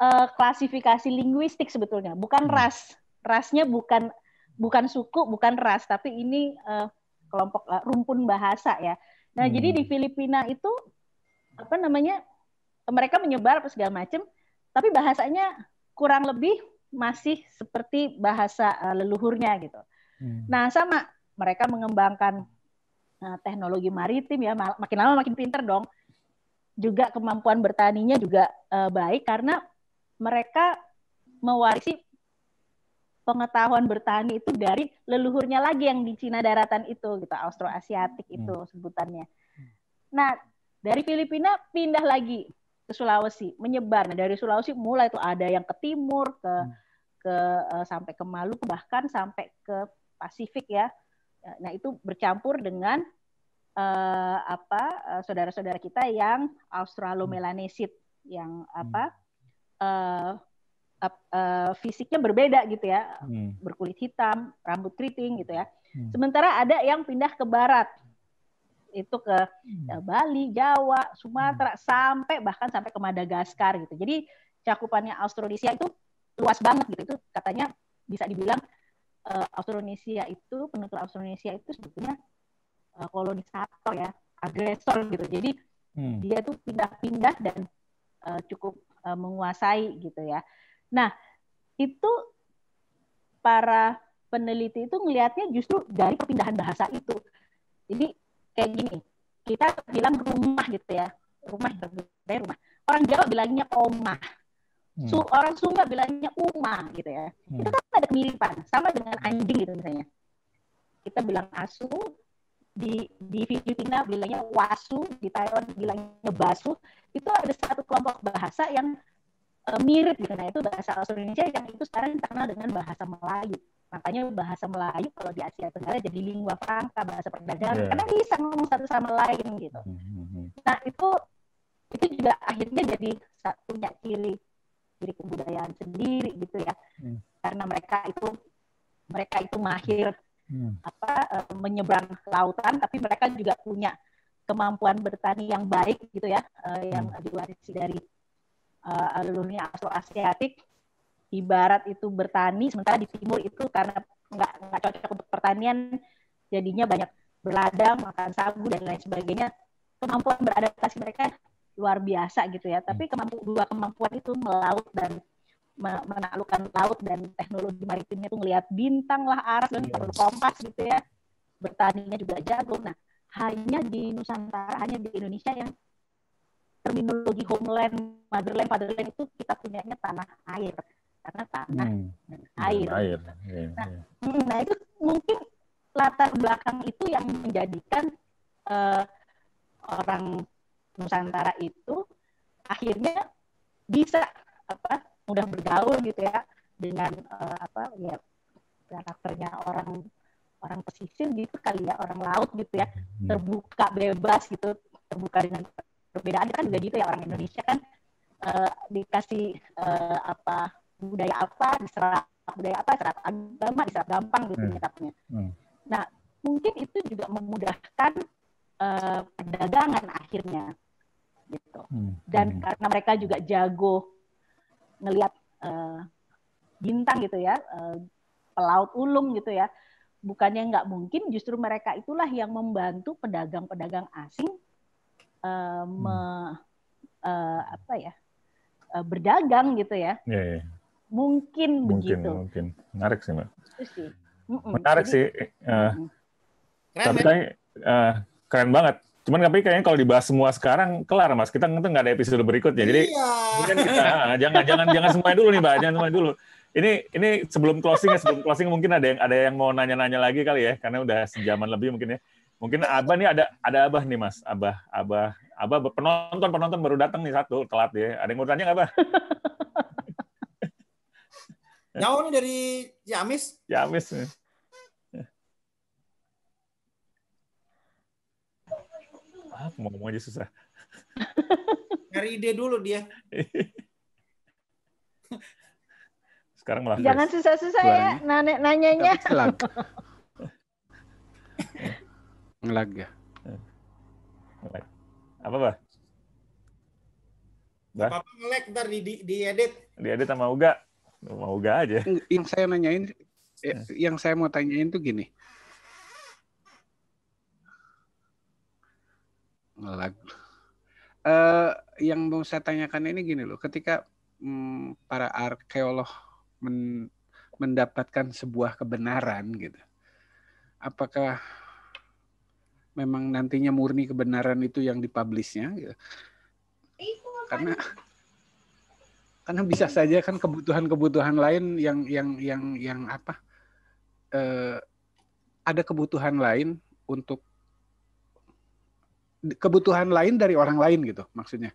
uh, klasifikasi linguistik sebetulnya, bukan hmm. ras. Rasnya bukan bukan suku, bukan ras, tapi ini uh, kelompok uh, rumpun bahasa ya. Nah, hmm. jadi di Filipina itu apa namanya? Mereka menyebar apa segala macam, tapi bahasanya kurang lebih masih seperti bahasa uh, leluhurnya gitu. Hmm. Nah, sama mereka mengembangkan teknologi maritim ya makin lama makin pinter dong. Juga kemampuan bertaninya juga uh, baik karena mereka mewarisi pengetahuan bertani itu dari leluhurnya lagi yang di Cina daratan itu gitu, Austroasiatik itu hmm. sebutannya. Nah, dari Filipina pindah lagi ke Sulawesi, menyebar. Nah, dari Sulawesi mulai itu ada yang ke timur, ke hmm. ke uh, sampai ke Maluku bahkan sampai ke Pasifik Ya, nah, itu bercampur dengan uh, apa uh, saudara-saudara kita yang Australomelanesid yang apa uh, uh, uh, fisiknya berbeda gitu ya, hmm. berkulit hitam, rambut keriting gitu ya. Hmm. Sementara ada yang pindah ke barat, itu ke hmm. Bali, Jawa, Sumatera, hmm. sampai bahkan sampai ke Madagaskar gitu. Jadi cakupannya Austronesia itu luas banget gitu. Itu katanya bisa dibilang uh, Austronesia itu penutur Austronesia itu sebetulnya uh, kolonisator ya agresor gitu. Jadi hmm. dia tuh pindah-pindah dan uh, cukup uh, menguasai gitu ya. Nah itu para peneliti itu melihatnya justru dari perpindahan bahasa itu. Jadi kayak gini kita bilang rumah gitu ya rumah rumah. Orang Jawa bilangnya omah Su hmm. orang Sunda bilangnya uma gitu ya. Hmm. Itu kan ada kemiripan, sama dengan anjing gitu misalnya. Kita bilang asu, di di Filipina bilangnya wasu, di Taiwan bilangnya basu. Itu ada satu kelompok bahasa yang uh, mirip gitu. Nah, itu bahasa Indonesia yang itu sekarang terkenal dengan bahasa Melayu. Makanya bahasa Melayu kalau di Asia Tenggara jadi lingua franca, bahasa perdagangan, yeah. karena bisa ngomong satu sama lain gitu. Hmm, hmm, nah, itu itu juga akhirnya jadi punya ciri ciri kebudayaan sendiri gitu ya hmm. karena mereka itu mereka itu mahir hmm. apa uh, menyeberang lautan tapi mereka juga punya kemampuan bertani yang baik gitu ya uh, yang hmm. diwarisi dari uh, leluhurnya Afro-Asiatik di barat itu bertani sementara di timur itu karena nggak nggak cocok untuk pertanian jadinya banyak berladang makan sagu dan lain sebagainya kemampuan beradaptasi mereka luar biasa gitu ya. Tapi hmm. kemampu dua kemampuan itu melaut dan menaklukkan laut dan teknologi maritimnya itu melihat bintang lah arah dan perlu kompas gitu ya. Bertaninya juga jago. Nah, hanya di Nusantara, hanya di Indonesia yang terminologi homeland, motherland, fatherland itu kita punyanya tanah air karena tanah hmm. air. air. Yeah, nah, yeah. nah itu mungkin latar belakang itu yang menjadikan uh, orang Nusantara itu akhirnya bisa apa mudah bergaul gitu ya dengan uh, apa ya karakternya orang orang pesisir gitu kali ya orang laut gitu ya hmm. terbuka bebas gitu terbuka dengan perbedaan kan juga gitu ya orang Indonesia kan uh, dikasih uh, apa budaya apa diserap budaya apa diserap agama diserap gampang gitu hmm. Hmm. Nah mungkin itu juga memudahkan uh, perdagangan akhirnya gitu. Hmm. Dan Hmm. karena mereka juga jago ngelihat uh, bintang gitu ya, uh, pelaut ulung gitu ya. Bukannya nggak mungkin, justru mereka itulah yang membantu pedagang-pedagang asing uh, me, uh, apa ya uh, berdagang gitu ya. Iya, iya. Mungkin, Mungkin, begitu. mungkin. Menarik sih, Mbak. Itu sih. Mm-mm. Menarik Jadi, sih. Eh, Keren, tapi eh, keren banget. Cuman tapi kayaknya kalau dibahas semua sekarang kelar mas. Kita nggak ada episode berikutnya. Jadi Iya. mungkin kita ah, jangan jangan jangan semuanya dulu nih mbak. Jangan semuanya dulu. Ini ini sebelum closing ya sebelum closing mungkin ada yang ada yang mau nanya-nanya lagi kali ya karena udah sejaman lebih mungkin ya. Mungkin abah nih ada ada abah nih mas. Abah abah abah penonton penonton baru datang nih satu telat ya. Ada yang mau tanya nggak abah? Jauh nih dari Ciamis. Ya mau ngomong aja susah. *laughs* Cari ide dulu dia. *laughs* Sekarang malah Jangan susah-susah ya nanya nanyanya. Ngelag. *laughs* ngelag ya. apa bah? Bah, Apa ngelek ntar di, di, di edit. diedit sama Uga. Mau Uga aja. Yang saya nanyain, yang saya mau tanyain tuh gini. Ngelag. Eh, yang mau saya tanyakan ini gini loh, ketika mm, para arkeolog men- mendapatkan sebuah kebenaran gitu, apakah memang nantinya murni kebenaran itu yang dipublishnya? Gitu? Karena karena bisa saja kan kebutuhan-kebutuhan lain yang yang yang yang apa eh, ada kebutuhan lain untuk kebutuhan lain dari orang lain gitu maksudnya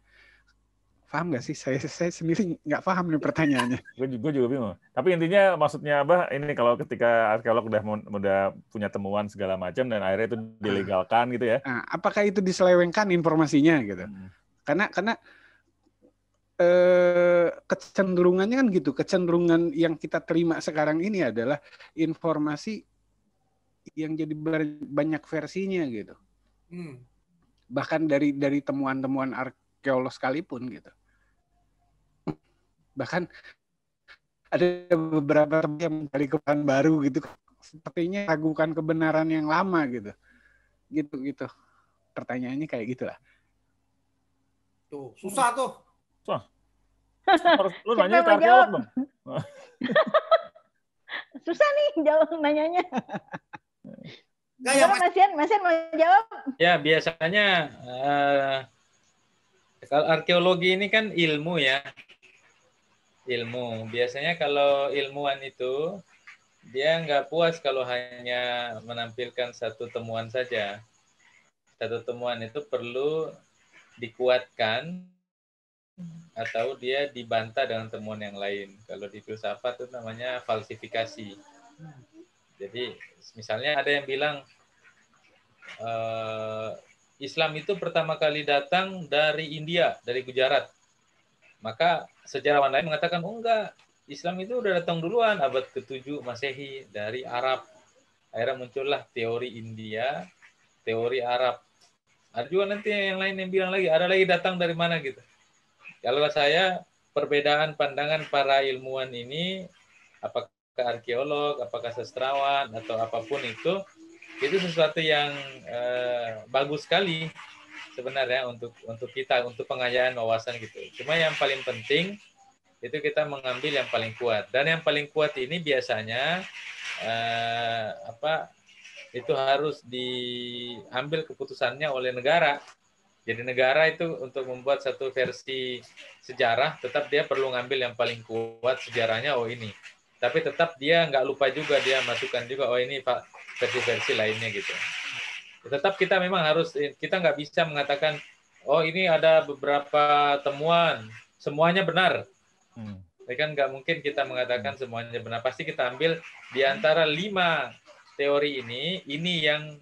paham nggak sih saya saya sendiri nggak paham nih pertanyaannya *laughs* Gue juga, juga bingung. Tapi intinya maksudnya apa? Ini kalau ketika arkeolog udah udah punya temuan segala macam dan akhirnya itu dilegalkan gitu ya. nah, apakah itu diselewengkan informasinya gitu Hmm. karena karena eh, kecenderungannya kan gitu kecenderungan yang kita terima sekarang ini adalah informasi yang jadi banyak versinya gitu Hmm. Bahkan dari dari temuan-temuan arkeolog sekalipun gitu bahkan ada beberapa yang mencari kebenaran baru gitu sepertinya ragukan kebenaran yang lama gitu gitu gitu pertanyaannya kayak gitulah Tuh, susah tuh. *laughs* Harus lu Siapa nanya ke arkeolog. *laughs* Susah nih jawab nanyanya. *laughs* Enggak ya, Coba Mas. Masian, Masian mau jawab? Ya, biasanya eh, kalau arkeologi ini kan ilmu ya. Ilmu. Biasanya kalau ilmuwan itu dia nggak puas kalau hanya menampilkan satu temuan saja. Satu temuan itu perlu dikuatkan atau dia dibantah dengan temuan yang lain. Kalau di filsafat itu namanya falsifikasi. Jadi misalnya ada yang bilang eh, Islam itu pertama kali datang dari India, dari Gujarat. Maka sejarawan lain mengatakan, oh enggak, Islam itu udah datang duluan, abad ke-7 Masehi, dari Arab. Akhirnya muncullah teori India, teori Arab. Ada juga nanti yang lain yang bilang lagi, ada lagi datang dari mana gitu. Kalau saya, perbedaan pandangan para ilmuwan ini, apakah arkeolog, apakah sastrawan, atau apa pun itu, itu sesuatu yang eh, bagus sekali sebenarnya untuk untuk kita untuk pengayaan wawasan gitu. Cuma yang paling penting itu kita mengambil yang paling kuat dan yang paling kuat ini biasanya eh, apa itu harus diambil keputusannya oleh negara. Jadi negara itu untuk membuat satu versi sejarah tetap dia perlu ngambil yang paling kuat sejarahnya oh ini. Tapi tetap dia nggak lupa juga dia masukkan juga oh ini Pak versi-versi lainnya gitu. Tetap kita memang harus kita nggak bisa mengatakan oh ini ada beberapa temuan semuanya benar. Hmm. Ya kan nggak mungkin kita mengatakan semuanya benar. Pasti kita ambil di antara lima teori ini ini yang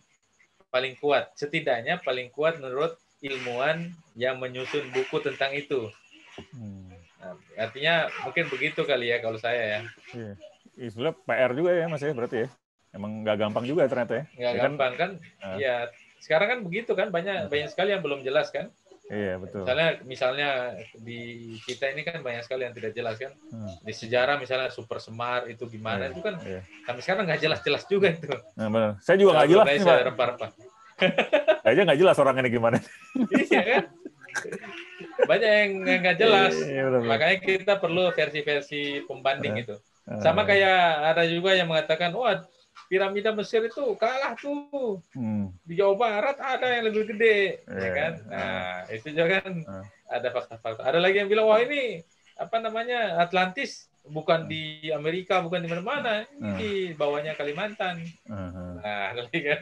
paling kuat. Setidaknya paling kuat menurut ilmuwan yang menyusun buku tentang itu. Hmm. Nah, artinya mungkin begitu kali ya kalau saya ya. Iya. Sebenarnya PR juga ya Mas ya berarti ya. Emang nggak gampang juga ternyata ya. Nggak Ya kan, gampang kan? Ah. Ya sekarang kan begitu kan banyak banyak sekali yang belum jelas kan. Iya betul. Misalnya misalnya di kita ini kan banyak sekali yang tidak jelas kan. Hmm. Di sejarah misalnya super semar itu gimana Iya, itu kan iya. kami sekarang nggak jelas-jelas juga itu. Nah, benar. Saya juga nggak jelas Pak. rempah-rempah. Saya aja nggak jelas orangnya gimana. Iya kan? *laughs* Banyak yang nggak jelas. Iya, benar. Makanya kita perlu versi-versi pembanding Eh. itu. Sama kayak ada juga yang mengatakan, wah piramida Mesir itu kalah tuh hmm. di Jawa Barat ada yang lebih gede, ya Iya. kan? Nah itu juga kan ada fakta-fakta. Ada lagi yang bilang, wah ini apa namanya Atlantis bukan di Amerika, bukan di mana-mana, ini di bawahnya Kalimantan. Nah, ada *laughs* lagi kan?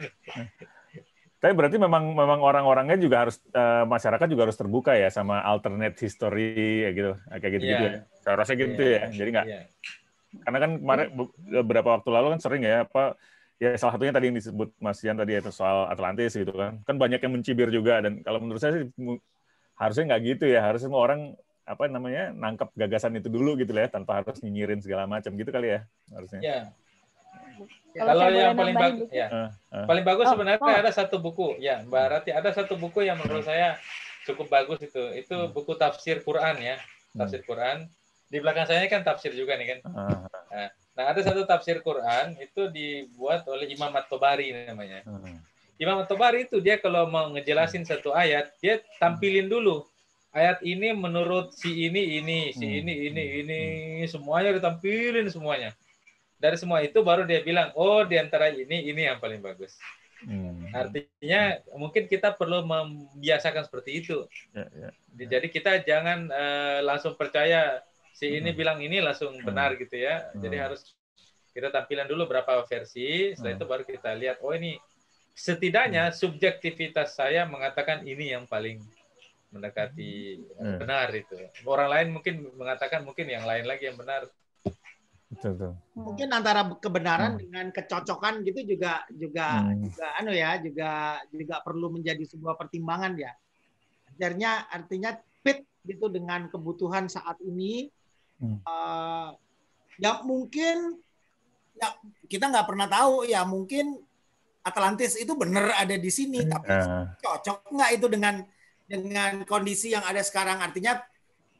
Tapi berarti memang memang orang-orangnya juga harus eh, masyarakat juga harus terbuka ya sama alternate history ya gitu kayak gitu gitu Iya. ya. Saya rasa gitu Iya. ya. Jadi nggak Iya. karena kan kemarin bu- beberapa waktu lalu kan sering ya apa ya salah satunya tadi yang disebut Mas Ian tadi itu soal Atlantis gitu kan. Kan banyak yang mencibir juga dan kalau menurut saya sih harusnya nggak gitu ya. Harusnya semua orang apa namanya nangkep gagasan itu dulu gitu lah ya tanpa harus nyinyirin segala macam gitu kali ya harusnya. Ya. Kalau Kalau saya boleh yang paling bagus, ya. Eh, eh. Paling bagus Oh, sebenarnya oh. ada satu buku, ya Mbak Rati ada satu buku yang menurut saya cukup bagus itu. Itu Hmm. buku tafsir Quran ya, tafsir Quran. Di belakang saya kan tafsir juga nih kan. Ah, Nah ada satu tafsir Quran itu dibuat oleh Imam At-Tabari namanya. ah, Imam At-Tabari itu dia kalau mau ngejelasin satu ayat, dia tampilin dulu ayat ini menurut si ini ini, si Hmm. ini ini ini semuanya ditampilin semuanya. Dari semua itu baru dia bilang, oh di antara ini ini yang paling bagus. hmm. Artinya mungkin kita perlu membiasakan seperti itu. Ya, ya. Jadi kita jangan eh, langsung percaya si ini Hmm. bilang ini langsung benar gitu ya. Jadi Hmm. harus kita tampilan dulu berapa versi, setelah Hmm. itu baru kita lihat oh ini setidaknya subjektivitas saya mengatakan ini yang paling mendekati Hmm. benar itu. Orang lain mungkin mengatakan mungkin yang lain lagi yang benar. Betul, betul. Mungkin antara kebenaran Hmm. dengan kecocokan gitu juga juga Hmm. juga anu ya juga juga perlu menjadi sebuah pertimbangan ya. Artinya artinya fit gitu dengan kebutuhan saat ini. Hmm. Eh, ya mungkin ya kita nggak pernah tahu ya mungkin Atlantis itu benar ada di sini tapi Ah, cocok nggak itu dengan dengan kondisi yang ada sekarang artinya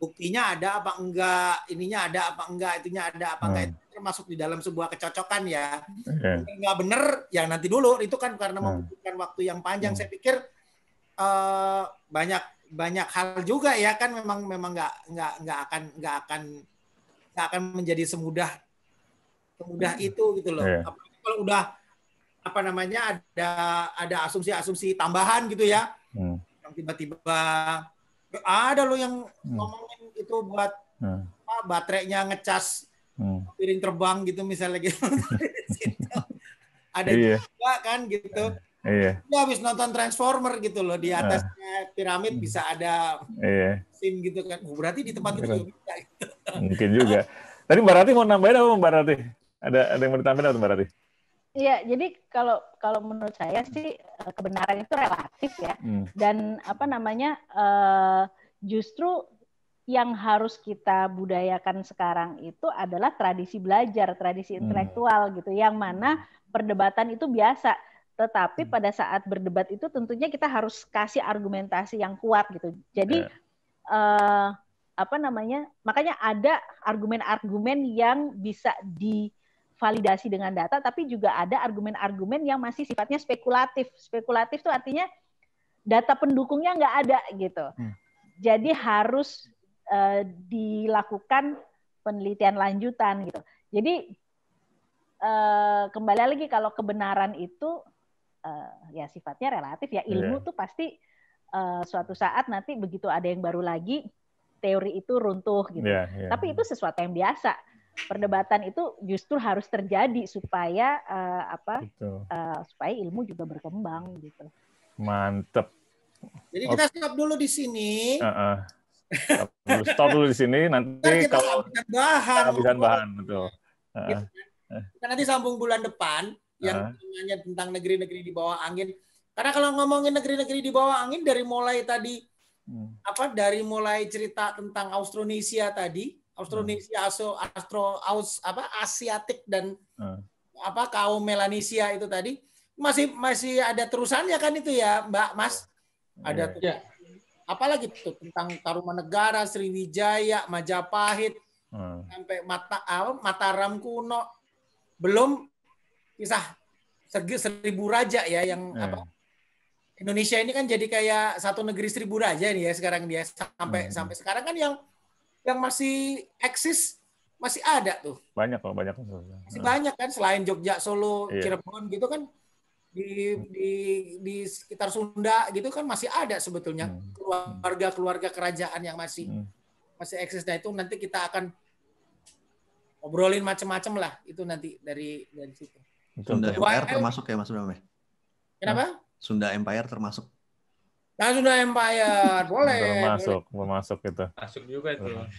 buktinya ada apa enggak ininya ada apa enggak itunya ada apa enggak Hmm. itu termasuk di dalam sebuah kecocokan ya iya. Mungkin nggak bener ya nanti dulu itu kan karena Hmm. membutuhkan waktu yang panjang Hmm. saya pikir eh, banyak banyak hal juga ya kan memang memang nggak nggak nggak akan nggak akan nggak akan menjadi semudah semudah itu gitu loh Iya. Apalagi kalau udah apa namanya ada ada asumsi-asumsi tambahan gitu ya Hmm. yang tiba-tiba ada loh yang Hmm. ngomongin itu buat Hmm. apa, baterainya ngecas Hmm. piring terbang gitu misalnya gitu. *laughs* Ada Iya, juga kan gitu. iya, Dia habis nonton Transformer gitu loh di atasnya piramid bisa ada iya. scene gitu kan. Oh, berarti di tempat itu juga bisa. gitu. Mungkin juga. Tadi Mbak Rati mau nambahin apa Mbak Rati? Ada ada yang mau ditambahin apa Mbak Rati? Iya, jadi kalau kalau menurut saya sih eh, kebenaran itu relatif ya. Hmm. Dan apa namanya eh, justru yang harus kita budayakan sekarang itu adalah tradisi belajar, tradisi Hmm. intelektual gitu, yang mana perdebatan itu biasa. Tetapi Hmm. pada saat berdebat itu tentunya kita harus kasih argumentasi yang kuat gitu. Jadi Ya. eh, apa namanya? Makanya ada argumen-argumen yang bisa divalidasi dengan data, tapi juga ada argumen-argumen yang masih sifatnya spekulatif. Spekulatif itu artinya data pendukungnya nggak ada gitu. Hmm. Jadi harus eh, dilakukan penelitian lanjutan gitu. Jadi eh, kembali lagi kalau kebenaran itu eh, ya sifatnya relatif ya ilmu Iya. tuh pasti eh, suatu saat nanti begitu ada yang baru lagi teori itu runtuh gitu. Iya, iya. Tapi itu sesuatu yang biasa. Perdebatan itu justru harus terjadi supaya eh, apa eh, supaya ilmu juga berkembang gitu. Mantep. Jadi kita stop dulu di sini. Heeh. Stop dulu, stop dulu di sini nanti Ntar kita kalau kehabisan bahan. kehabisan bahan betul. Heeh. Gitu. Kita nanti sambung bulan depan yang namanya tentang negeri-negeri di bawah angin. Karena kalau ngomongin negeri-negeri di bawah angin dari mulai tadi Hmm. apa dari mulai cerita tentang Austronesia tadi, Austronesia, Aso, Astro, Aus, apa Asiatik dan Hmm. apa kaum Melanesia itu tadi, masih masih ada terusannya kan itu ya, Mbak Mas. Ada tuh. Ya. Apalagi tuh tentang Tarumanegara, Sriwijaya, Majapahit, Hmm. sampai Mata apa, Mataram kuno. Belum kisah segi seribu raja ya yang Eh. apa Indonesia ini kan jadi kayak satu negeri seribu raja nih ya sekarang dia sampai Hmm. sampai sekarang kan yang yang masih eksis masih ada tuh Banyak kok, banyak. masih banyak kan selain Jogja Solo Iya. Cirebon gitu kan di di di sekitar Sunda gitu kan masih ada sebetulnya Hmm. keluarga-keluarga kerajaan yang masih Hmm. masih eksis nah itu nanti kita akan obrolin macam-macam lah itu nanti dari dari situ Betul, Sunda. Empire termasuk ya Mas Bram ya? kenapa Sunda Empire termasuk. Nah Sunda Empire boleh Termasuk, termasuk gitu. Masuk juga itu. boleh.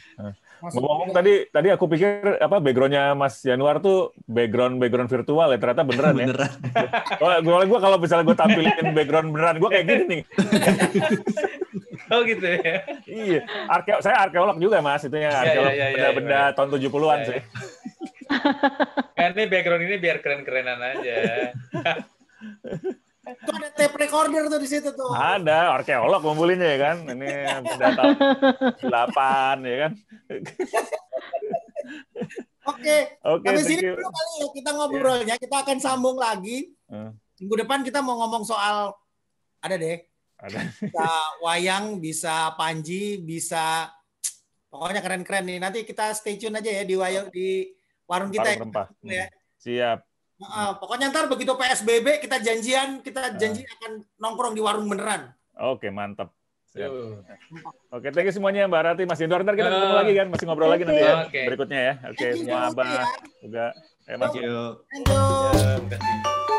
Masuk Ngomong-ngomong juga. tadi, tadi aku pikir apa backgroundnya Mas Januar tuh background background virtual ya ternyata beneran ya. Beneran. *laughs* Kalau gue gua kalau misalnya gue tampilin background beneran gue kayak gini nih. *laughs* Oh gitu ya. Iya, arkeo saya arkeolog juga Mas, itu ya arkeolog iya, iya, iya, benda-benda iya. tahun 70-an Iya, sih. iya. Kan ini background ini biar keren-kerenan aja. *laughs* Itu ada tape recorder tuh di situ tuh. Ada arkeolog ngumpulinnya ya kan. Ini benda tahun 8 ya kan. Oke, Oke, sampai sini dulu kali ya kita ngobrolnya. Kita akan sambung lagi. Hmm, Minggu depan kita mau ngomong soal ada deh. Ada. Bisa wayang, bisa panji, bisa pokoknya keren-keren nih. Nanti kita stay tune aja ya di wayang di warung kita Warung ya. Siap. Heeh, pokoknya ntar begitu PSBB kita janjian, kita janji akan nongkrong di warung beneran. Oke, mantap. Siap. Tuh. Oke, thank you semuanya Mbak Rati, Mas Indor. Ntar kita ketemu lagi kan, masih ngobrol lagi nanti ya. Oke. Berikutnya ya. Oke, you, semua Abah ya. juga. Eh, Mas Thank you. Thank.